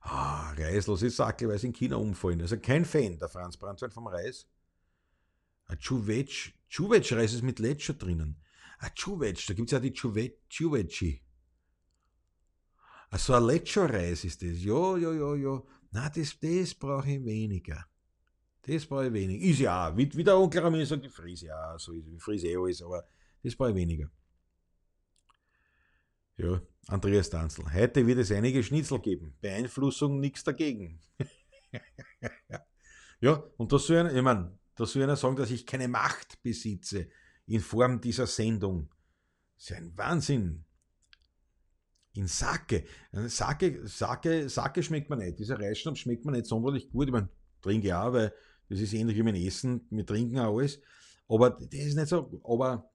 Ah, Reis, lass ich Sackel, weil sie in China umfallen. Also kein Fan der Franz Brandwein vom Reis. Ein Chuvetsch, Chuvetsch-Reis ist mit Letscher drinnen. Ein Chuvetsch, da gibt es ja die Chuvetschi. Also ein Letscher-Reis ist das. Ja, ja, ja, ja. Na, das, das brauche ich weniger. Das brauche ich weniger. Ist ja auch, wie, wie der Onkel Ramin sagt, ich frise ja so ich frise eh alles, aber das brauche ich weniger. Ja, Andreas Danzel. Heute wird es einige Schnitzel geben. Beeinflussung nichts dagegen. ja, und das soll einer, ich meine, da soll einer sagen, dass ich keine Macht besitze in Form dieser Sendung. Das ist ein Wahnsinn. In Sake. Sake, Sake, Sake schmeckt man nicht. Dieser Reisschnaps schmeckt man nicht sonderlich gut. Ich meine, trinke auch, weil das ist ähnlich wie mein Essen, wir trinken auch alles. Aber das ist nicht so. Aber,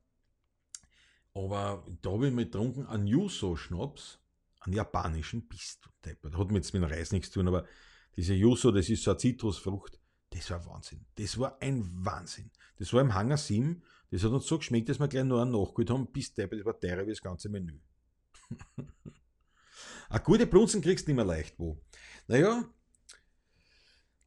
aber da habe ich mal getrunken einen Yuso-Schnaps, einen japanischen, bist du deppert. Hat mit, mit Reis nichts zu tun, aber diese Yuso, das ist so eine Zitrusfrucht. Das war Wahnsinn. Das war ein Wahnsinn. Das war im Hangar 7. Das hat uns so geschmeckt, dass wir gleich noch einen nachgeholt haben. Bis deppert, das war teurer wie das ganze Menü. eine gute Blunzen kriegst du nicht mehr leicht wo. Naja,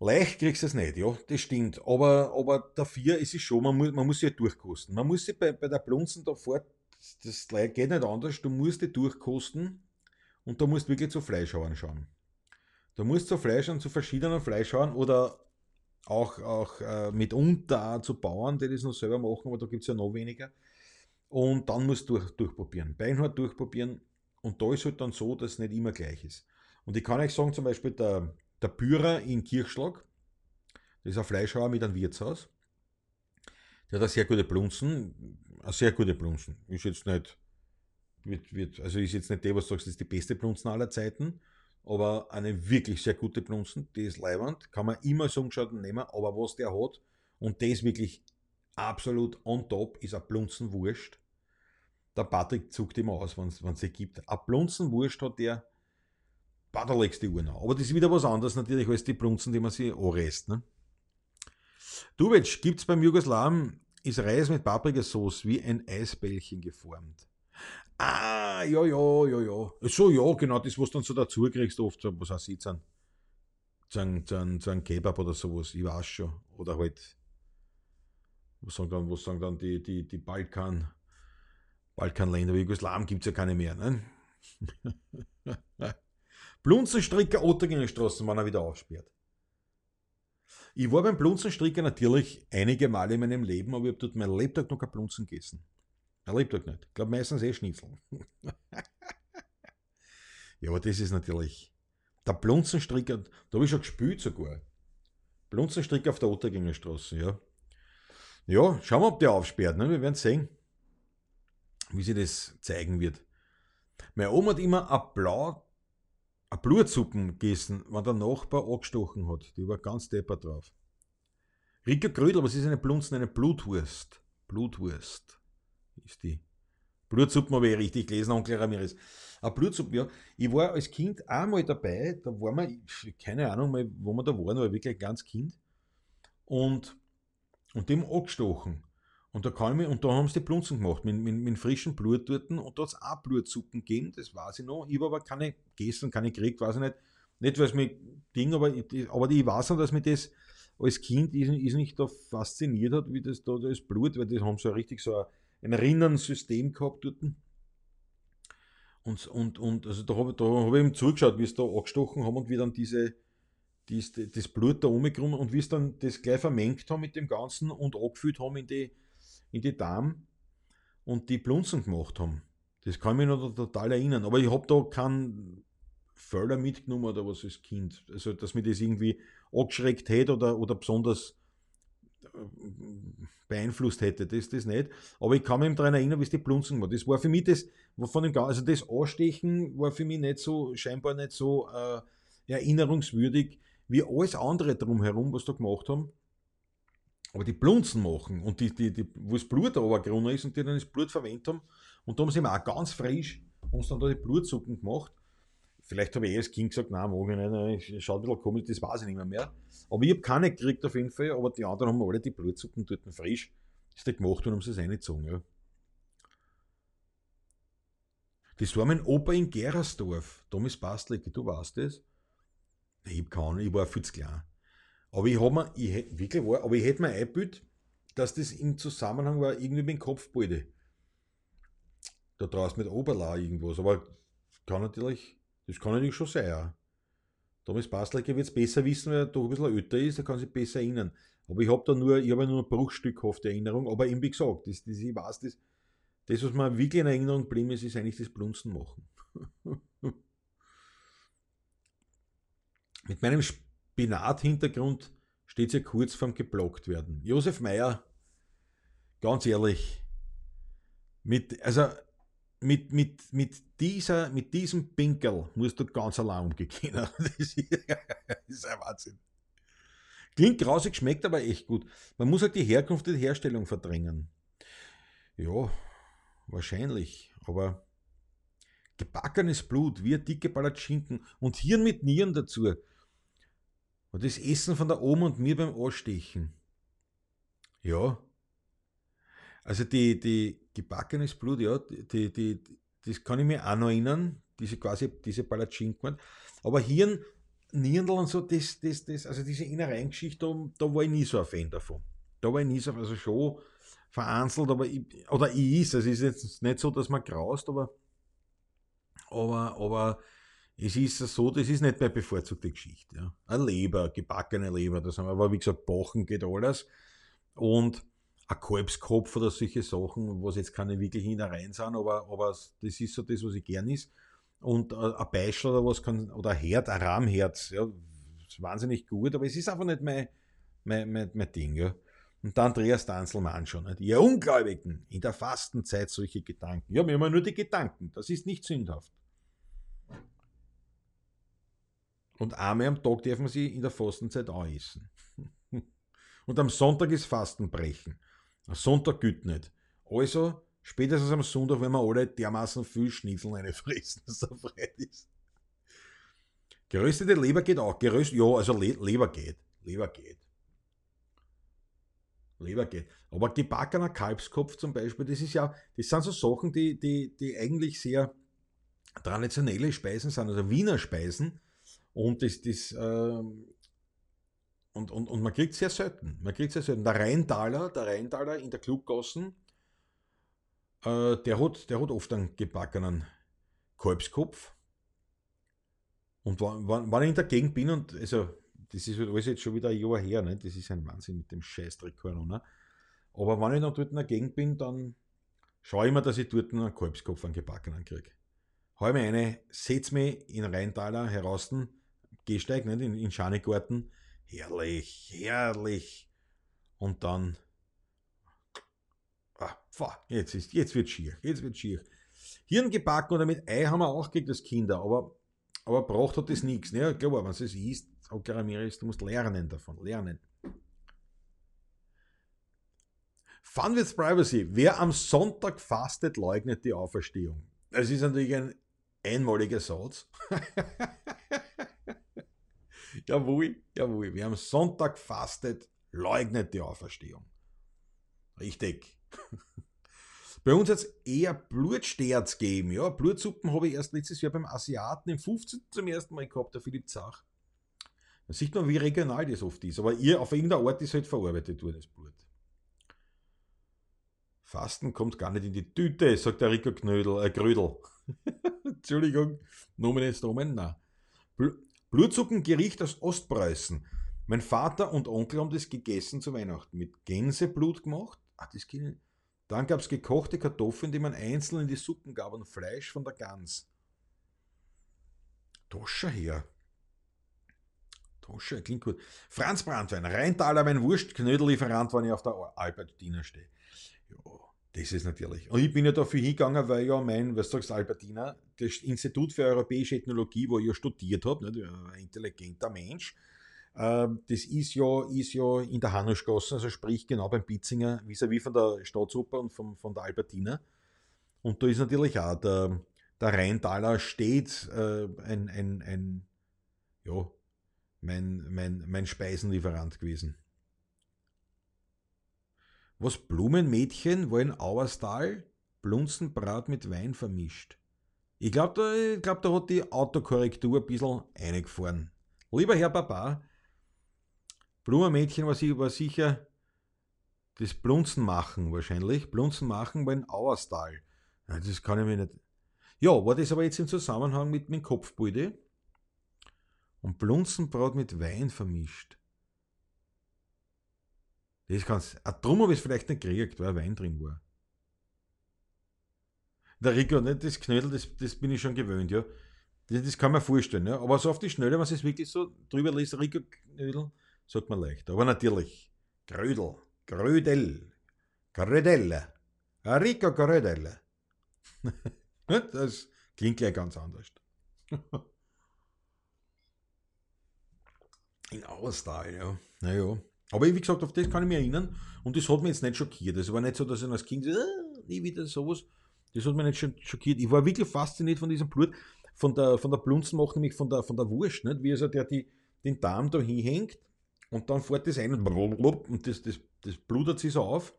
Leicht kriegst du es nicht, ja, das stimmt. Aber, aber dafür ist es schon, man muss, man muss sie ja durchkosten. Man muss sie bei, bei der Blunzen davor, das geht nicht anders, du musst die durchkosten und da musst du wirklich zu Fleischhauern schauen. Da musst du Fleischern zu verschiedenen Fleischhauern oder auch, auch äh, mitunter zu Bauern, die das noch selber machen, aber da gibt es ja noch weniger. Und dann musst du durch, durchprobieren. Beinhart durchprobieren. Und da ist halt dann so, dass es nicht immer gleich ist. Und ich kann euch sagen, zum Beispiel der, der Bührer in Kirchschlag, das ist ein Fleischhauer mit einem Wirtshaus. Der hat eine sehr gute Blunzen, eine sehr gute Blunzen. Ist jetzt nicht, wird, wird, also ist jetzt nicht der, was du sagst, das ist die beste Blunzen aller Zeiten, aber eine wirklich sehr gute Blunzen, die ist leibend, kann man immer so umgeschaut nehmen, aber was der hat, und das wirklich absolut on top, ist ein Blunzenwurst. Der Patrick zuckt immer aus, wenn es sie gibt. Ein Blunzenwurst hat der, bah, da legst die Uhr nach. Aber das ist wieder was anderes natürlich als die Blunzen, die man sich anrest. Ne? Duvetsch, gibt es beim Jugoslawen, ist Reis mit Paprikasauce wie ein Eisbällchen geformt. Ah, ja, ja, ja, ja. So, ja, genau, das, was du dann so dazu kriegst, oft, so, was auch sieht, so ein, so ein, so ein, so ein Kebab oder sowas, ich weiß schon. Oder halt, was sagen dann, was sagen dann die, die, die Balkan, Balkanländer, Jugoslawen gibt es ja keine mehr, ne? Blunzenstricker Otterginger Straßen waren auch wieder aufsperrt. Ich war beim Blunzenstricker natürlich einige Male in meinem Leben, aber ich habe dort mein Lebtag noch kein Blunzen gegessen. Ein Lebtag nicht. Ich glaube meistens eh Schnitzel. ja, aber das ist natürlich. Der Blunzenstricker, da habe ich schon gespielt sogar. Blunzenstricker auf der Ottergänger Straße, ja. Ja, schauen wir, ob der aufsperrt. Ne? Wir werden sehen, wie sich das zeigen wird. Meine Oma hat immer ein Blau eine Blutsuppen gegessen, wenn der Nachbar angestochen hat. Die war ganz deppert drauf. Rika Grödel, was ist eine Blunzen? Eine Blutwurst. Blutwurst ist die. Blutsuppen habe ich richtig gelesen, Onkel Ramirez. Eine Blutsuppe, ja. Ich war als Kind einmal dabei, da war man, keine Ahnung, mal, wo man da waren, war wirklich ein ganz Kind. Und, und dem angestochen. Und da, kann ich mich, und da haben sie die Blunzen gemacht, mit, mit, mit frischem Blut dort. Und da hat es auch Blutsuppen gegeben, das weiß ich noch. Ich habe aber keine gegessen, keine gekriegt, weiß ich nicht. Nicht, weil es mir Ding, aber, aber ich weiß noch, dass mich das als Kind ist, ist nicht da fasziniert hat, wie das da das Blut, weil die haben so richtig so ein Rinnensystem gehabt dort. Und, und, und also da habe hab ich ihm zugeschaut, wie es da angestochen haben und wie dann diese, dies, das Blut da umgekommen und wie es dann das gleich vermengt haben mit dem Ganzen und abgefüllt haben in die, in die Darm und die Blunzen gemacht haben. Das kann ich mich noch total erinnern. Aber ich habe da keinen Völler mitgenommen oder was als Kind. Also, dass mich das irgendwie angeschreckt hätte oder, oder besonders beeinflusst hätte, das, das nicht. Aber ich kann mich daran erinnern, wie es die Blunzen war. Das war für mich das, von dem, also das Anstechen war für mich nicht so, scheinbar nicht so äh, erinnerungswürdig wie alles andere drumherum, was da gemacht haben. Aber die Blunzen machen und die, die, die, wo das Blut runtergerunnen ist und die dann das Blut verwendet haben, und da haben sie auch ganz frisch uns dann da die Blutsuppen gemacht. Vielleicht habe ich eh als Kind gesagt, nein, mag ich nicht, schaut ein bisschen komisch, das weiß ich nicht mehr. mehr. Aber ich habe keine gekriegt auf jeden Fall, aber die anderen haben alle die Blutsuppen dort frisch das die gemacht und haben sie es reingezogen. Ja. Das war mein Opa in Gerersdorf, Thomas Bastlecke, du weißt das? Ich habe keine Ahnung, ich war viel zu klein. Aber ich habe mir, ich wirklich war, aber ich hätte mir eingebildet, dass das im Zusammenhang war, irgendwie mit dem Kopfbalde. Da draußen mit Oberla irgendwas, aber kann natürlich, das kann natürlich schon sein. Thomas Bastlecker wird es besser wissen, weil er doch ein bisschen älter ist, er kann sich besser erinnern. Aber ich habe da nur, ich habe nur ein bruchstückhafte Erinnerung, aber eben wie gesagt, das, das, ich weiß, das, das, was mir wirklich in Erinnerung geblieben ist, ist eigentlich das Blunzen machen. Mit meinem Spinat-Hintergrund steht ja kurz vorm geblockt werden. Josef Meyer, ganz ehrlich, mit, also mit, mit, mit, dieser, mit diesem Pinkel musst du ganz allein umgehen. Das ist, ein Wahnsinn. Klingt grausig, schmeckt aber echt gut. Man muss halt die Herkunft und Herstellung verdrängen. Ja, wahrscheinlich. Aber gebackenes Blut, wie ein dicke Palatschinken und Hirn mit Nieren dazu. Und das Essen von der Oma und mir beim Ausstechen. Ja. Also die, die gebackenes Blut, ja, die, die, das kann ich mir auch noch erinnern, diese quasi, diese Palatschinken. Aber Hirn, Nierndl und so, das, das, das, also diese Innereiengeschichte, da, da war ich nie so ein Fan davon. Da war ich nie so, also schon vereinzelt, aber ich, oder ich ist, also es ist jetzt nicht so, dass man graust, aber, aber, aber es ist so, das ist nicht meine bevorzugte Geschichte. Ja. Eine Leber, gebackene Leber, das haben wir, aber wie gesagt, Bachen geht alles. Und ein Kalbskopf oder solche Sachen, was jetzt keine wirklich hinein sind, aber, aber das ist so das, was ich gern ist. Und ein Beischel oder was kann, oder ein Herd, ein Rahmherz, ja, ist wahnsinnig gut, aber es ist einfach nicht mein, mein, mein, mein Ding, ja. Und der Andreas Danzelmann schon. Nicht? Ihr Ungläubigen, in der Fastenzeit solche Gedanken. Ja, wir haben ja nur die Gedanken, das ist nicht sündhaft. Und einmal am Tag dürfen sie in der Fastenzeit auch essen. Und am Sonntag ist Fastenbrechen. Sonntag gilt nicht. Also, spätestens am Sonntag, wenn wir alle dermaßen viel Schnitzel reinfressen, dass er frei ist. Geröstete Leber geht auch. Geröst, ja, also Le Leber geht. Leber geht. Leber geht. Aber gebackener Kalbskopf zum Beispiel, das ist ja, das sind so Sachen, die, die, die eigentlich sehr traditionelle Speisen sind, also Wiener Speisen. Und das, das ähm, und, und, und man kriegt sehr selten. Man kriegt sehr selten. Der Rheintaler, der Rheintaler in der Kluggassen, äh, der, hat, der hat oft einen gebackenen Kalbskopf. Und wenn, wenn ich in der Gegend bin und also das ist halt alles jetzt schon wieder ein Jahr her, ne? das ist ein Wahnsinn mit dem Scheißdreck Corona. Aber wenn ich dann dort in der Gegend bin, dann schaue ich mir, dass ich dort einen Kalbskopf an gebackenen kriege. Hau mir eine, setz mich in Rheintaler heraus, Gehsteig, nicht? in, in Schanigarten, herrlich, herrlich. Und dann, ah, jetzt, ist, jetzt wird schier, jetzt wird schier. Hirn gebacken oder mit Ei haben wir auch gekriegt als Kinder, aber, aber braucht hat das nichts. Ne? Klar, wenn es isst, Frau Ramirez, du musst lernen davon, lernen. Fun with Privacy. Wer am Sonntag fastet, leugnet die Auferstehung. Das ist natürlich ein einmaliger Satz. jawohl, jawohl. Wer am Sonntag fastet, leugnet die Auferstehung. Richtig. Bei uns hat es eher Blutsterz gegeben. Ja, Blutsuppen habe ich erst letztes Jahr beim Asiaten im 15. zum ersten Mal gehabt, der Philipp Zach. Da sieht man, wie regional das oft ist. Aber ihr, auf irgendeiner Art ist halt verarbeitet worden, das Blut. Fasten kommt gar nicht in die Tüte, sagt der Rico Knödel, äh, Grödel. Entschuldigung, Nomen ist Nomen, nein. Blutsuppengericht aus Ostpreußen. Mein Vater und Onkel haben das gegessen zu Weihnachten. Mit Gänseblut gemacht. Ah, das geht Dann gab es gekochte Kartoffeln, die man einzeln in die Suppen gab und Fleisch von der Gans. Toscher her. Tosche, klingt gut. Franz Brandwein, Rheintaler, mein Wurstknödellieferant, wenn ich auf der Albertina stehe. Ja, das ist natürlich. Und ich bin ja dafür hingegangen, weil ja mein, was sagst du, Albertina, das Institut für Europäische Ethnologie, wo ich ja studiert habe, ein intelligenter Mensch, ähm, das ist ja, ist ja in der Hanuschgasse, also sprich genau beim Bitzinger, vis-à-vis von der Staatsoper und von, von der Albertina. Und da ist natürlich auch der, der Rheintaler steht äh, ein, ein, ein, ja, mein, mein, mein Speisenlieferant gewesen. Was Blumenmädchen war in Auerstal Blunzenbrat mit Wein vermischt. Ich glaube, da, glaub, da hat die Autokorrektur ein bisschen eingefahren. Lieber Herr Papa, Blumenmädchen war, war sicher das Blunzen machen wahrscheinlich. Blunzen machen war in Auerstal. Ja, das kann ich mir nicht. Ja, war das aber jetzt im Zusammenhang mit meinem Kopfbilde? und Blunzenbrot mit Wein vermischt. Das kann's. Drum habe ich es vielleicht nicht gekriegt, weil Wein drin war. Der Rico, nicht das Knödel, das, das bin ich schon gewöhnt, ja. Das, das kann man vorstellen, ja. Aber so auf die Schnelle, was es wirklich so drüber liest, Rico Knödel, sagt man leicht. Aber natürlich, Grödel, Grödel, Grödelle, Rico Grödelle. das klingt gleich ganz anders. In Auerstal, ja. Naja. Aber wie gesagt, auf das kann ich mich erinnern und das hat mich jetzt nicht schockiert. Es war nicht so, dass ich als Kind ah, nie wieder sowas. Das hat mich nicht schockiert. Ich war wirklich fasziniert von diesem Blut, von der, von der Blunzenmacht, nämlich von der, von der Wurst, nicht? wie also der die, den Darm da hinhängt und dann fährt das ein und das, das, das blutert sich so auf.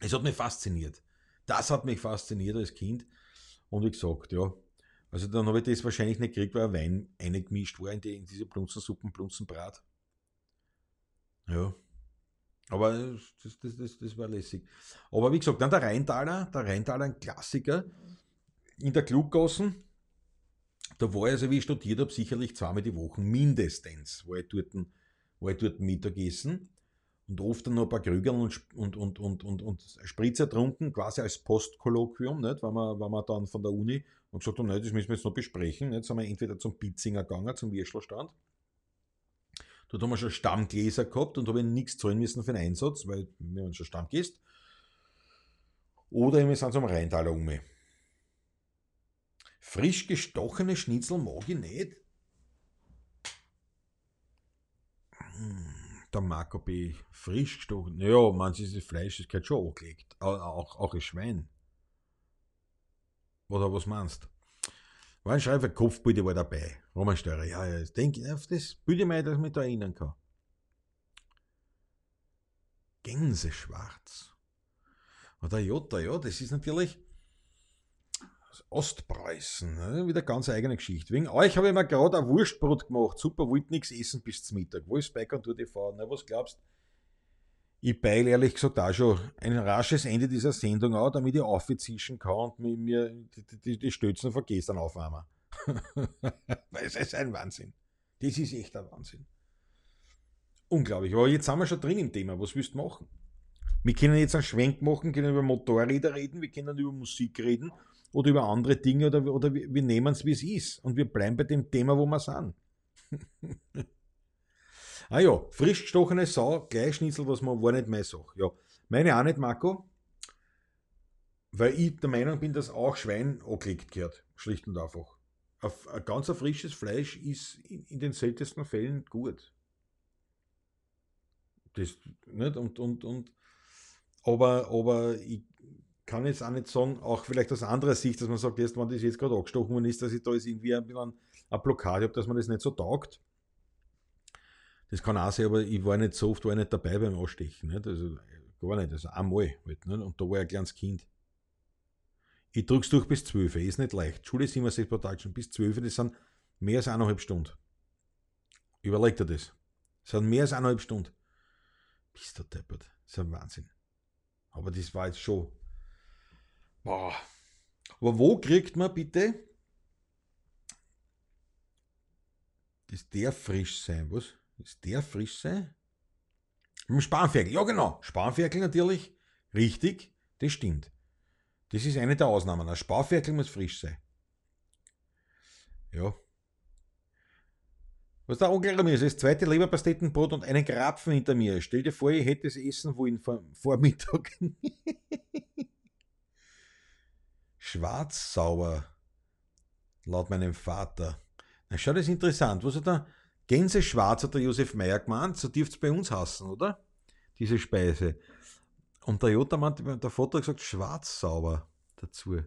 Es hat mich fasziniert. Das hat mich fasziniert als Kind. Und wie gesagt, ja, also dann habe ich das wahrscheinlich nicht gekriegt, weil Wein eingemischt war in, die, in diese Blunzensuppen, Blunzenbrat. Ja. Aber das, das, das, das war lässig. Aber wie gesagt, dann der Rheintaler, der Rheintaler, ein Klassiker. In der Kluggassen, da war ich also, wie ich studiert habe, sicherlich zweimal die Woche mindestens, war ich dort, war ich dort Mittagessen und oft dann noch ein paar Krüger und, und, und, und, und, und Spritzer trunken, quasi als Postkolloquium, nicht? Wenn, wir, wenn wir dann von der Uni und gesagt haben, das müssen wir jetzt noch besprechen. Jetzt sind wir entweder zum Pitzinger gegangen, zum Würstelstand. Dort haben wir schon Stammgläser gehabt und habe nichts zahlen müssen für den Einsatz, weil wir haben schon Stammgäste. Oder wir sind zum Rheintaler um. Frisch gestochene Schnitzel mag ich nicht. Hm der Marco B. frisch gestochen. Ja, manches ist Fleisch, das gehört schon angelegt. Auch, auch ein Schwein. Oder was meinst du? War ein Schreiber Kopfbilde war dabei. Roman Steurer, ja, ja, denke auf das bilde ich mir, dass ich mich da erinnern kann. Gänseschwarz. Oder Jota, ja, das ist natürlich Ostpreußen. Ne? Wieder ganz eigene Geschichte. Wegen euch habe ich mir gerade ein Wurstbrot gemacht. Super, wollte nichts essen bis zum Mittag. Wo ist Bike und TV? Na, was glaubst Ich beile ehrlich gesagt auch schon ein rasches Ende dieser Sendung an, damit ich aufzischen kann und mir die, die, die Stützen von gestern aufwärmen. Weil es ist ein Wahnsinn. Das ist echt ein Wahnsinn. Unglaublich. Aber jetzt sind wir schon drin im Thema. Was willst du machen? Wir können jetzt einen Schwenk machen, können über Motorräder reden, wir können über Musik reden oder über andere Dinge oder, oder wir, wir nehmen es, wie es ist. Und wir bleiben bei dem Thema, wo wir sind. ah ja, frisch gestochene Sau, Gleichschnitzel, was man war nicht meine Sache. Ja, meine auch nicht, Marco. Weil ich der Meinung bin, dass auch Schwein angelegt gehört. Schlicht und einfach. Ein ganz frisches Fleisch ist in, den seltensten Fällen gut. Das, nicht? Und, und, und, aber, aber ich kann jetzt auch nicht sagen, auch vielleicht aus anderer Sicht, dass man sagt, erst wenn das jetzt gerade angestochen worden ist, dass ich da jetzt irgendwie ein bisschen eine Blockade habe, dass man das nicht so taugt. Das kann auch sein, aber ich war nicht so oft war nicht dabei beim Anstechen. Nicht? Also gar nicht, also einmal halt. Nicht? Und da war ich ein kleines Kind. Ich drück's durch bis 12, ist nicht leicht. Schule ist immer sechs schon bis 12, das sind mehr als eineinhalb Stunden. Überleg dir das. Das sind mehr als eineinhalb Stunden. Bist du deppert. Das ist ein Wahnsinn. Aber das war jetzt schon Boah. Aber wo kriegt man bitte? Das der frisch sein, was? Ist der frisch sein? Mit dem Spanferkel, ja genau. Spanferkel natürlich. Richtig, das stimmt. Das ist eine der Ausnahmen. Ein Spanferkel muss frisch sein. Ja. Was da unglaublich mir ist, das zweite Leberpastettenbrot und einen Krapfen hinter mir. Stell dir vor, ich hätte es essen wollen vor, vor Mittag. Schwarzsauber, laut meinem Vater. Na, schau, das ist interessant. Was hat der Gänseschwarz, hat der Josef Meyer gemeint, so dürft es bei uns hassen, oder? Diese Speise. Und der Jota meint, der hat gesagt, Schwarzsauber dazu.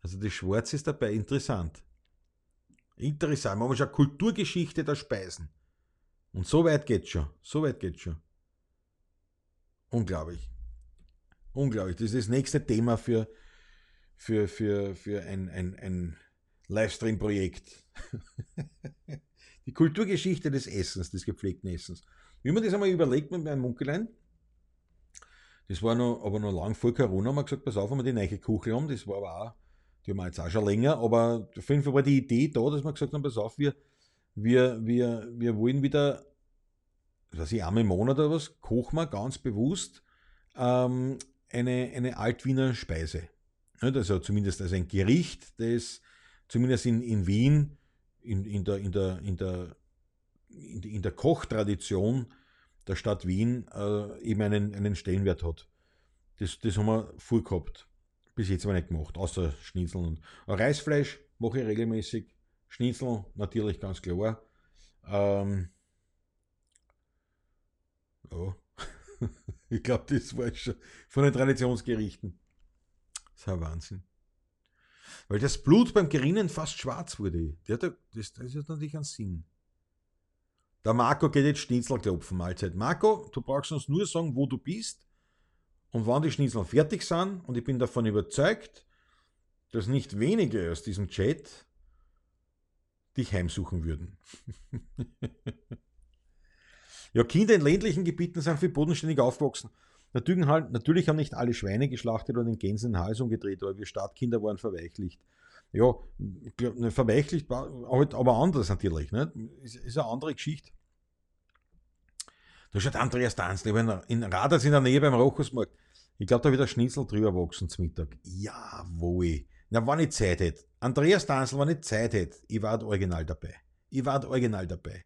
Also das Schwarz ist dabei interessant. Interessant. Man hat schon Kulturgeschichte der Speisen. Und so weit geht's schon. So weit geht's schon. Unglaublich. Unglaublich. Das ist das nächste Thema für, für, für, für ein, ein, ein Livestream-Projekt. die Kulturgeschichte des Essens, des gepflegten Essens. Wie man das einmal überlegt mit meinem Munkelein, das war noch, aber noch lang vor Corona, haben wir gesagt, pass auf, haben wir die neue Kuchel haben, das war aber auch, die haben wir jetzt auch schon länger, aber auf jeden Fall war die Idee da, dass wir gesagt haben, pass auf, wir, wir, wir, wir wollen wieder, weiß ich, einmal im Monat oder was, kochen wir ganz bewusst ähm, eine, eine Altwiener Speise. Also zumindest als ein Gericht, das zumindest in, in Wien in, in, der, in, der, in, der, in der Kochtradition der Stadt Wien äh, eben einen, einen Stellenwert hat. Das, das haben wir voll gehabt. Bis jetzt aber nicht gemacht, außer Schnitzeln. Reisfleisch mache ich regelmäßig. Schnitzel natürlich ganz klar. Ähm, ja. ich glaube, das war schon von den Traditionsgerichten. Das ist ein Wahnsinn. Weil das Blut beim Gerinnen fast schwarz wurde. Das, das, das ist natürlich ein Sinn. Der Marco geht jetzt Schnitzel klopfen, Mahlzeit. Marco, du brauchst uns nur sagen, wo du bist und wann die Schnitzel fertig sind. Und ich bin davon überzeugt, dass nicht wenige aus diesem Chat dich heimsuchen würden. ja, Kinder in ländlichen Gebieten sind viel bodenständig aufgewachsen. Natürlich, halt, natürlich haben nicht alle Schweine geschlachtet oder den Gänsen den Hals umgedreht, aber wir Stadtkinder waren verweichlicht. ja, ne, verweichlicht, halt, aber anders natürlich. Ne? Ist, ist eine andere Geschichte. Da schaut Andreas Danzl, in Raders in der Nähe beim Rochusmarkt. Ich glaube, da wird ein Schnitzel drüber wachsen zum Mittag. Jawohl. Na, wenn ich Zeit hätte. Andreas Danzl, wenn ich Zeit hätte, ich war original dabei. Ich war original dabei.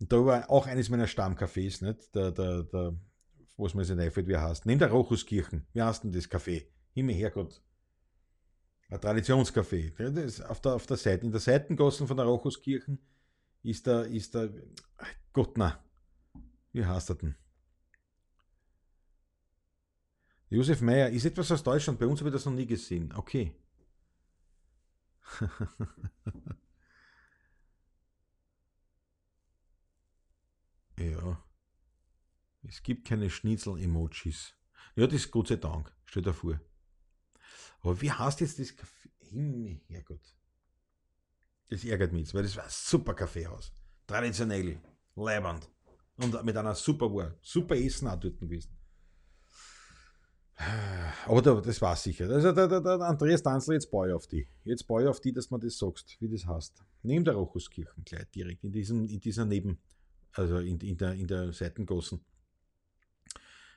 Rochusmarkt, da war auch eines meiner Stammcafés, nicht? Der, der, der, was mir nicht einfällt, wie er heißt. Neben der Rochuskirchen. Wie heißt denn das Café? Himmel, Herrgott. Ein Traditionscafé. Auf, der, auf der Seite, in der Seitengassen von der Rochuskirchen ist der, ist der, Gott, na, wie heißt er denn? Josef Meyer, ist etwas aus Deutschland, bei uns habe ich das noch nie gesehen. Okay. ja. Es gibt keine Schnitzel-Emojis. Ja, das ist Gott sei Dank. Stell dir vor. Aber wie heißt jetzt das Kaffee? Himmel, Herrgott. Das ärgert mich jetzt, weil das war ein super Kaffeehaus. Traditionell, leibend. Und mit einer super War. Super Essen auch dort gewesen. Aber da, das war sicher. Also der, der, der Andreas Danzler, jetzt baue ich auf die. Jetzt baue ich auf die, dass man das sagst, wie das heißt. Neben der Rochuskirchen gleich direkt, in, diesem, in dieser Neben, also in, in, der, in der Seitengassen.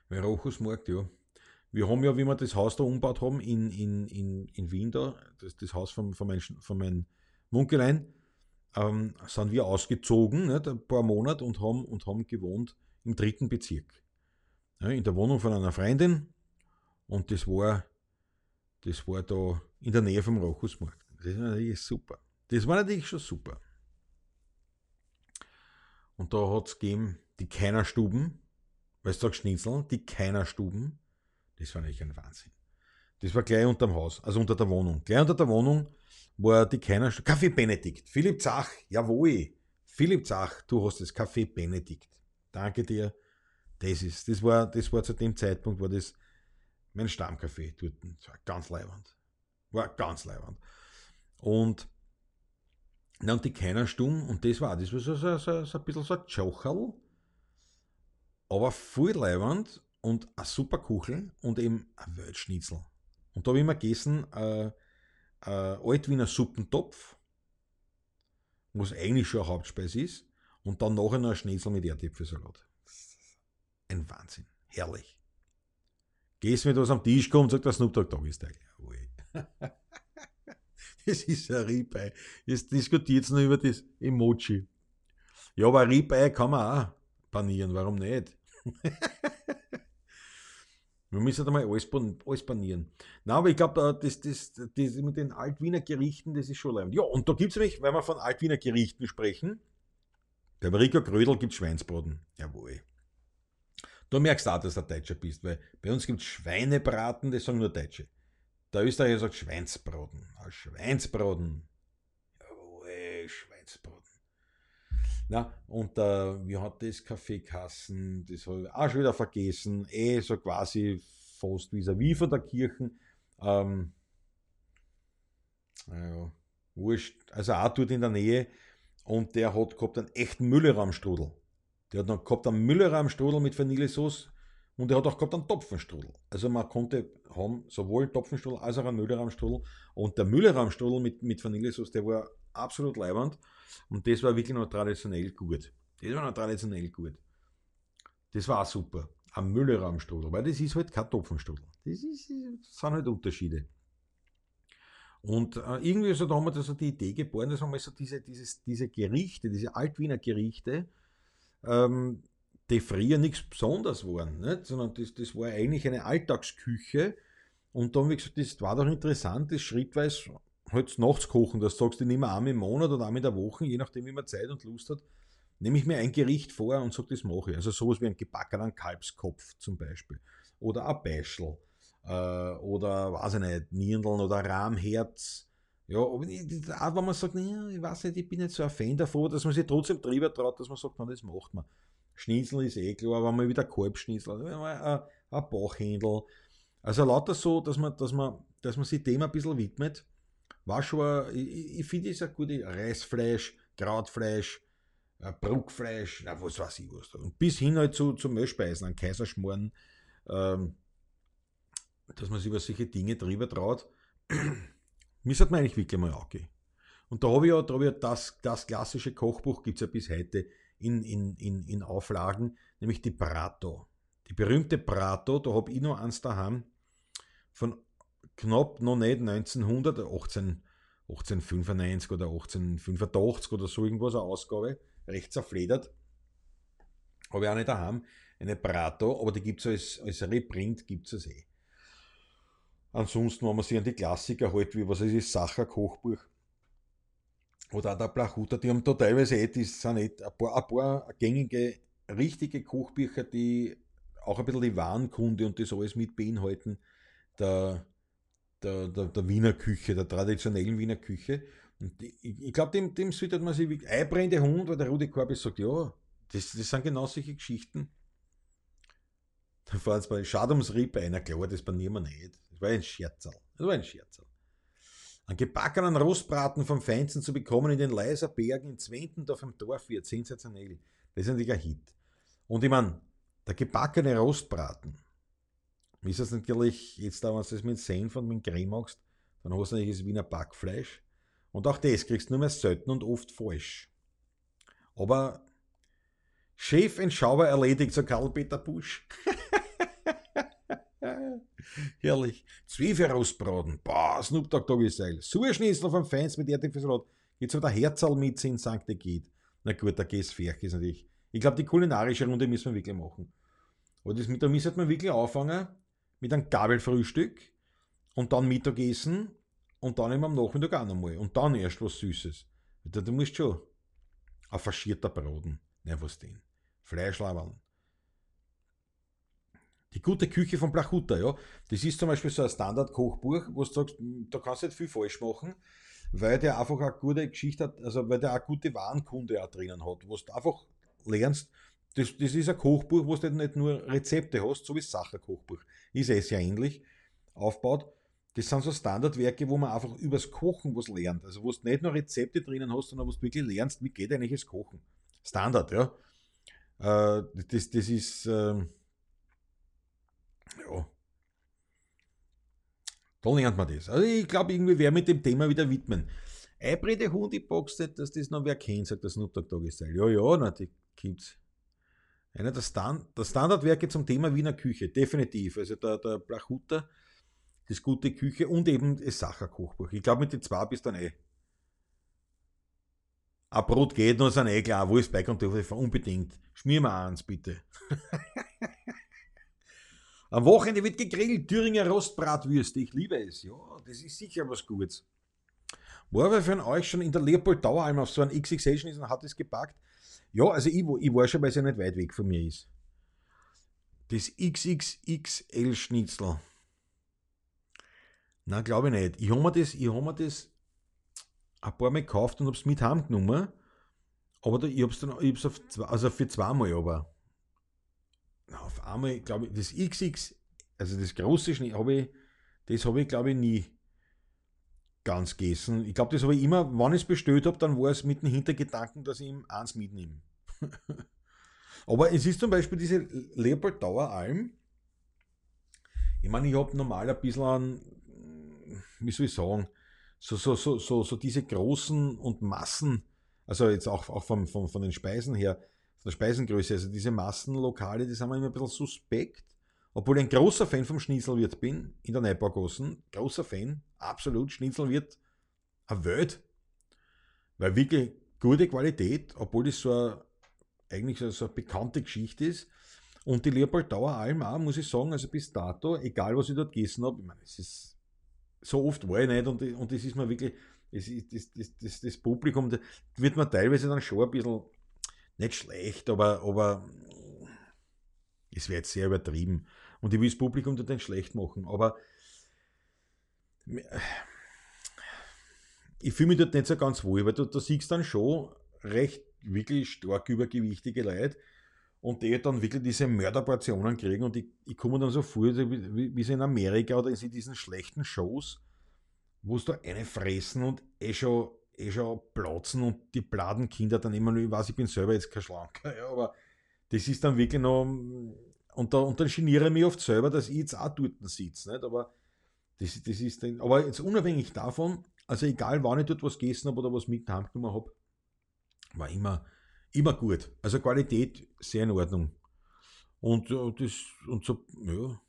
Weil Rochusmarkt, ja. Wir haben ja, wie wir das Haus da umgebaut haben, in, in, in, in Wien da, das, das Haus von, von, mein, von meinem Munkelein, ähm, sind wir ausgezogen, nicht, ein paar Monate und haben, und haben gewohnt im dritten Bezirk. Ja, in der Wohnung von einer Freundin und das war, das war da in der Nähe vom Rochusmarkt. Das war natürlich super. Das war natürlich schon super. Und da hat es gegeben die Keinerstuben, weil sagst Schnitzel, die Keinerstuben. Das war natürlich ein Wahnsinn. Das war gleich unterm Haus, also unter der Wohnung. Gleich unter der Wohnung war die keiner Kaffee Benedikt. Philipp Zach, jawohl. Philipp Zach, du hast das Kaffee Benedikt. Danke dir. Das ist, das war, das war zu dem Zeitpunkt, war das mein Stammcafé dort. Das war ganz leibend. War ganz leibend. Und, na, und die keiner stumm, und das war, das war so, so, so, so ein bisschen so ein Jocherl, aber voll leibend und eine super Kuchel und eben ein Waldschnitzel. Und da habe ich mir gegessen, äh, äh, Altwiener Suppentopf, was eigentlich schon eine Hauptspeise ist, und dann nachher noch ein Schnitzel mit Erdäpfelsalat. Ein Wahnsinn. Herrlich. Gehst mit was am Tisch kommt, sagt der Snoop Dogg, Dogg ist der. Das ist ein Ribeye. Jetzt diskutiert es noch über das Emoji. Ja, aber Ribeye kann man auch panieren, warum nicht? Wir müssen halt einmal alles, alles panieren. Na, aber ich glaube, das, das, das mit den Altwiener Gerichten, das ist schon leibend. Ja, und da gibt es nämlich, wenn wir von Altwiener Gerichten sprechen, bei Rico Grödel gibt es Schweinsbraten. Jawohl. Du merkst auch, dass du ein Deutscher bist, weil bei uns gibt es Schweinebraten, das sagen nur Deutsche. Der Österreicher sagt Schweinsbraten. Schweinsbraten. Jawohl, Schweinsbraten. Na, und äh, wie hat das Kaffeekassen, das habe ich auch schon wieder vergessen, eh so quasi fast vis-à-vis von der Kirche. Ähm, naja, wurscht, also auch dort in der Nähe. Und der hat gehabt einen echten Mülleraumstrudel. Der hat noch gehabt einen Mülleraumstrudel mit Vanillesauce und er hat auch gehabt einen Topfenstrudel. Also man konnte haben sowohl Topfenstrudel als auch einen Mülleraumstrudel. Und der Mülleraumstrudel mit, mit Vanillesauce, der war absolut leibend. Und das war wirklich noch traditionell gut. Das war noch traditionell gut. Das war auch super. Am Mülleraumstrudel, weil das ist halt kein Topfenstrudel. Das, ist, das sind halt Unterschiede. Und äh, irgendwie so, da haben wir da so die Idee geboren, dass wir so diese, dieses, diese Gerichte, diese Altwiener Gerichte, ähm, die früher nichts Besonderes waren, nicht? sondern das, das war eigentlich eine Alltagsküche. Und dann, wie gesagt, das war doch interessant, das schrittweise halt nachts kochen, das sagst du nicht mehr einmal im Monat oder einmal in der Woche, je nachdem, wie man Zeit und Lust hat, nehme ich mir ein Gericht vor und sage, das mache ich. Also sowas wie ein gebackenen Kalbskopf zum Beispiel. Oder ein Beischel. Äh, oder, weiß ich nicht, Nirndeln oder Rahmherz. Ja, aber auch wenn man sagt, nee, ich weiß nicht, ich bin nicht so ein Fan davon, dass man sich trotzdem drüber traut, dass man sagt, man, das macht man. Schnitzel ist eh klar, aber mal wieder Kalbschnitzel, ein, ein Bauchhändel. Also lauter so, dass man, dass man, dass man sich dem ein bisschen widmet war schon, ich, ich finde es ein gutes Reisfleisch, Krautfleisch, Bruckfleisch, na, was weiß ich was. Und bis hin halt zu, zu Mehlspeisen, an Kaiserschmoren, ähm, dass man sich über solche Dinge drüber traut. mir sollte man eigentlich wirklich mal angehen. Und da habe ich ja, da hab ich ja das, das klassische Kochbuch, gibt es ja bis heute in, in, in, in Auflagen, nämlich die Prato. Die berühmte Prato, da habe ich noch eins daheim, von knapp noch nicht 1900, 18, 1895 oder 1885 oder so irgendwas, eine Ausgabe, recht zerfledert. Habe ich auch nicht daheim, eine Prato, aber die gibt es als, als Reprint, gibt es eh. Ansonsten, wenn man sich an die Klassiker halt, wie was ist das Sacher Kochbuch oder auch der Plachuta, die haben da teilweise eh, die sind eh ein paar, ein paar gängige, richtige Kochbücher, die auch ein bisschen die Warenkunde und das alles mit beinhalten, der, der, der, der Wiener Küche, der traditionellen Wiener Küche. Und ich, ich glaube, dem, dem sollte man sich wie einbrennende Hund, weil der Rudi Korbis sagt, ja, das, das sind genau solche Geschichten. Da fahren es bei Schade ums Riebeiner, klar, das banieren wir nicht. Das war ein Scherzerl. Das war ein Scherzerl. Einen gebackenen Rostbraten vom Feinsten zu bekommen in den Leiser Bergen in Zwenten auf dem Dorf wird sensationell. Das ist ein Hit. Und ich meine, der gebackene Rostbraten, ist das natürlich, jetzt da, wenn du das mit Senf und mit Creme machst, dann hast du natürlich das Wiener Backfleisch. Und auch das kriegst du nur mehr selten und oft falsch. Aber Chef in Schauber erledigt, so Karl-Peter Busch. Herrlich. Zwiebel rausbraten. Boah, Snoop Dogg Doggy Style. Surschnitzel vom Fans mit Erdäpfelsalat. Geht so der Herzal mit in St. geht. Na gut, der fertig ist natürlich. Ich glaube, die kulinarische Runde müssen wir wirklich machen. Aber das mit der müssen wir wirklich anfangen mit einem Gabelfrühstück und dann Mittagessen und dann eben am Nachmittag auch nochmal. Und dann erst was Süßes. Du musst schon ein faschierter Braten. Ne, was denn? Fleischlauern. Die gute Küche von Plachuta, ja. Das ist zum Beispiel so ein Standard-Kochbuch, wo du sagst, hm, da kannst du nicht viel falsch machen, weil der einfach eine gute Geschichte hat, also weil der eine gute Warenkunde auch drinnen hat, wo du einfach lernst, das, das ist ein Kochbuch, wo du nicht nur Rezepte hast, so wie das Sacher-Kochbuch. Ist es ja ähnlich aufgebaut. Das sind so Standardwerke, wo man einfach übers Kochen was lernt. Also wo du nicht nur Rezepte drinnen hast, sondern wo du wirklich lernst, wie geht eigentlich das Kochen. Standard, ja. Äh, das, das ist, äh, ja. Da lernt man das. Also ich glaube, irgendwie wer mit dem Thema wieder widmen. Eibrede Hund, ich dass das noch wer kennt, sagt der Snoop Dogg Doggy. Ja, ja, na, die gibt's. Einer der, Stand, der Standardwerke zum Thema Wiener Küche, definitiv. Also der, der Blachuter, das gute Küche und eben das Sacher-Kochbuch. Ich glaube, mit den zwei bist du dann eh. Ein Brot geht noch, sind eh klar, wo ist und unbedingt. Schmier mal eins, bitte. Am Wochenende wird gegrillt, Thüringer Rostbratwürste. Ich liebe es. Ja, das ist sicher was Gutes. War wer von euch schon in der Leopold Daueralm auf so einem XXL ist und hat es gepackt? Ja, also ich, ich war schon, weil es ja nicht weit weg von mir ist. Das XXXL-Schnitzel. Na, glaube ich nicht. Ich habe mir das, ich hab mir das ein paar Mal gekauft und habe es mit heimgenommen. Aber ich habe es dann, ich hab's auf also für zweimal aber auf einmal, glaube ich, das XX, also das große Schnee, habe ich, das habe ich, glaube ich, nie ganz gegessen. Ich glaube, das habe ich immer, wenn ich es bestellt habe, dann war es mit dem Hintergedanken, dass ich ihm eins mitnehme. Aber es ist zum Beispiel diese Leopold Dauer Alm. Ich meine, ich habe normal ein bisschen an, wie soll ich sagen, so, so, so, so, so diese großen und Massen, also jetzt auch, auch vom, vom, von den Speisen her, der Speisengröße. Also diese Massenlokale, die sind mir immer ein bisschen suspekt. Obwohl ich ein großer Fan vom Schnitzelwirt bin, in der Neubaugossen. Großer Fan, absolut. Schnitzelwirt, eine Welt. Weil wirklich gute Qualität, obwohl das so eine, eigentlich so, eine bekannte Geschichte ist. Und die Leopoldauer Alm auch, muss ich sagen, also bis dato, egal was ich dort gegessen habe, ich meine, es ist, so oft war ich nicht und, und das ist mir wirklich, es ist, das, das, das, das Publikum, da wird man teilweise dann schon ein bisschen nicht schlecht, aber, aber es wäre jetzt sehr übertrieben. Und ich will das Publikum nicht schlecht machen, aber ich fühle mich dort nicht so ganz wohl, weil du, du siehst dann schon recht wirklich stark übergewichtige Leute und die dann wirklich diese Mörderportionen kriegen und ich, ich komme dann so vor, wie, wie sie in Amerika oder in diesen schlechten Shows, wo es da eine fressen und eh schon eh schon platzen und die bladen Kinder dann immer nur, ich weiß, ich bin selber jetzt kein Schlanker, ja, aber das ist dann wirklich noch, und, da, und dann geniere ich mich oft selber, dass ich jetzt auch dort sitze, aber Das, das ist dann, aber jetzt unabhängig davon, also egal wann ich dort was gegessen habe oder was mit heimgenommen habe, war immer, immer gut. Also Qualität sehr in Ordnung. Und, äh, das, und so, ja,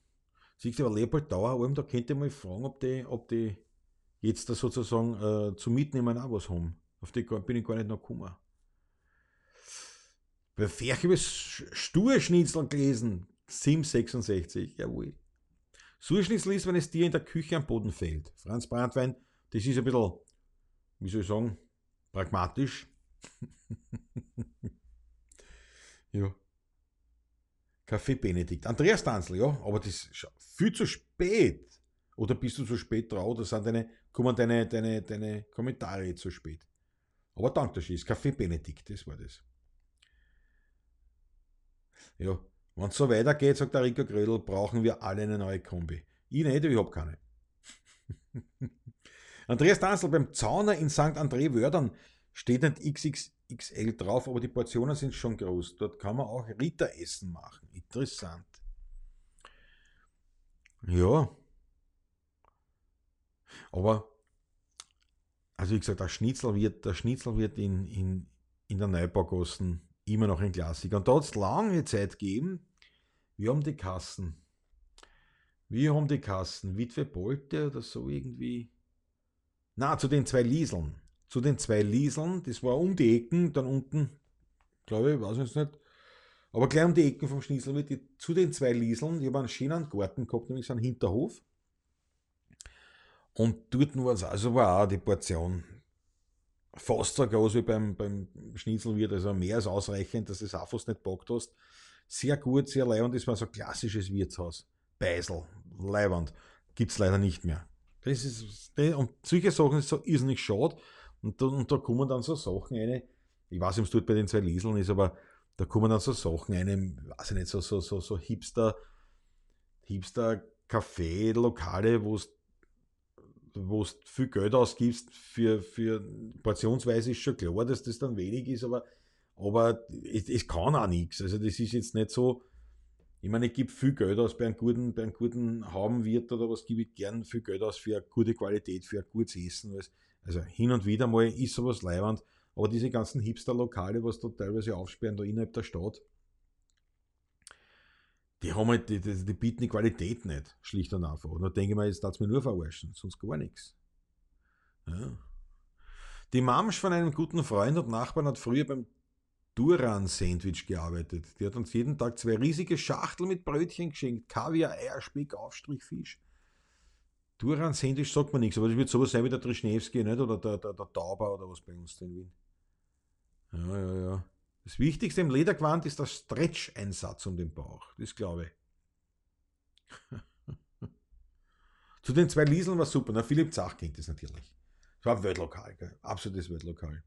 siehst du, aber Leopold Dauer, da könnte ich mal fragen, ob die, ob die jetzt da sozusagen äh, zum Mitnehmen auch was haben. Auf die bin ich gar nicht noch gekommen. Bei Ferchebes Sturschnitzel gelesen, Sim 66, jawohl. Surschnitzel ist, wenn es dir in der Küche am Boden fällt. Franz Brandwein, das ist ein bisschen, wie soll ich sagen, pragmatisch. ja. Kaffee Benedikt. Andreas Tanzl, ja, aber das ist viel zu spät. Oder bist du zu spät drauf? Oder sind deine, kommen deine, deine, deine Kommentare zu spät? Aber danke, das ist Kaffee Benedikt, das war das. Ja, wenn es so weitergeht, sagt der Rico Grödel, brauchen wir alle eine neue Kombi. Ich nicht, ich habe keine. Andreas Danzl, beim Zauner in St. André Wördern steht nicht XXXL drauf, aber die Portionen sind schon groß. Dort kann man auch Ritteressen machen. Interessant. Ja. Aber, also wie gesagt, der Schnitzel wird, der Schnitzel wird in, in, in der Neubaugossen immer noch ein Klassiker. Und da hat es lange Zeit gegeben, wir haben die Kassen. Wir haben die Kassen. Witwe Bolte oder so irgendwie. Na, zu den zwei Lieseln. Zu den zwei Lieseln, das war um die Ecken, dann unten, glaube ich, weiß ich jetzt nicht. Aber gleich um die Ecken vom Schnitzelwirt, zu den zwei Lieseln, ich habe einen schönen Garten gehabt, nämlich so einen Hinterhof. Und dort war es, also war auch die Portion fast so groß wie beim, beim Schnitzelwirt, also mehr als ausreichend, dass du es auch fast nicht packt hast. Sehr gut, sehr leibend, das war so ein klassisches Wirtshaus. Beisel, leibend. Gibt es leider nicht mehr. Das ist, und solche Sachen ist so irrsinnig schade. Und da, und da kommen dann so Sachen rein. Ich weiß ob es dort bei den zwei Lieseln ist, aber da kommen dann so Sachen rein, weiß ich nicht, so, so, so, so Hipster, Hipster Café, Lokale, wo es wo du viel Geld ausgibst für, für portionsweise ist schon klar, dass das dann wenig ist, aber, aber es, es kann auch nichts. Also das ist jetzt nicht so, ich meine, ich gebe viel Geld aus bei einem guten, bei einem guten Haubenwirt oder was gebe ich gern viel Geld aus für eine gute Qualität, für ein gutes Essen. Also hin und wieder mal ist sowas leibend, aber diese ganzen Hipster-Lokale, was da teilweise aufsperren, da innerhalb der Stadt, die haben halt, die, die, die, bieten die Qualität nicht, schlicht und einfach. Und da denke ich mir, jetzt darf es mir nur verarschen, sonst gar nichts. Ja. Die Mamsch von einem guten Freund und Nachbarn hat früher beim Duran-Sandwich gearbeitet. Die hat uns jeden Tag zwei riesige Schachteln mit Brötchen geschenkt. Kaviar, Eierspeck, Aufstrich, Fisch. Duran-Sandwich sagt man nichts, aber das wird sowas sein wie der Trischnewski, nicht? Oder der, der, der Tauber oder was bei uns in Wien. Ja, ja, ja. Das Wichtigste im Lederquant ist der Stretch-Einsatz um den Bauch. Das glaube ich. Zu den zwei Lieseln war super. Na, Philipp Zach kennt das natürlich. Das war Weltlokal, gell? absolutes Weltlokal.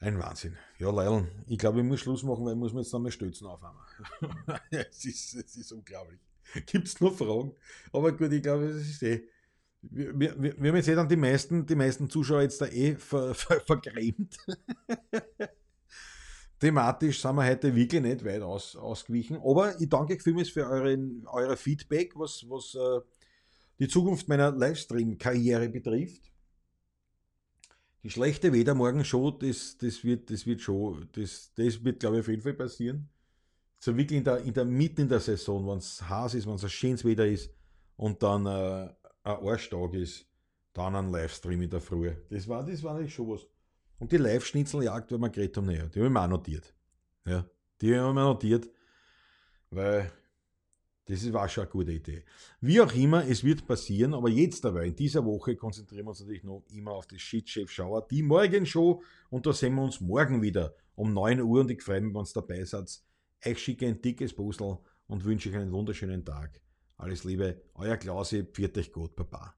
Ein Wahnsinn. Ja, Leil, ich glaube, ich muss Schluss machen, weil ich muss mir jetzt nochmal Stützen aufhaben. es, ist, es ist unglaublich. Gibt es noch Fragen? Aber gut, ich glaube, das ist eh wir, wir, wir haben jetzt eh dann die meisten, die meisten Zuschauer jetzt da eh ver, ver, vergrämt. Thematisch sind wir heute wirklich nicht weit aus, ausgewichen. Aber ich danke euch vielmals für euren, euer Feedback, was, was äh, die Zukunft meiner Livestream-Karriere betrifft. Die schlechte Wettermorgen-Show, das, das, wird, das wird schon, das, das wird, glaube ich, auf jeden Fall passieren. So wirklich in der, in der Mitte in der Saison, wenn es heiß ist, wenn es ein schönes Wetter ist und dann äh, ein Arschtag ist, dann ein Livestream in der Früh. Das war, das war natürlich schon was. Und die Live-Schnitzeljagd, weil wir geredet haben, naja, die haben wir auch notiert. Ja, die haben wir notiert, weil das war schon eine gute Idee. Wie auch immer, es wird passieren, aber jetzt dabei, in dieser Woche konzentrieren wir uns natürlich noch immer auf das Shit-Chef Schauer, die Morgenshow und da sehen wir uns morgen wieder um 9 Uhr und ich freue mich, wenn ihr dabei seid. Ich schicke ein dickes Puzzle und wünsche euch einen wunderschönen Tag. Alles Liebe, euer Klausi, pfiat euch gut, Papa.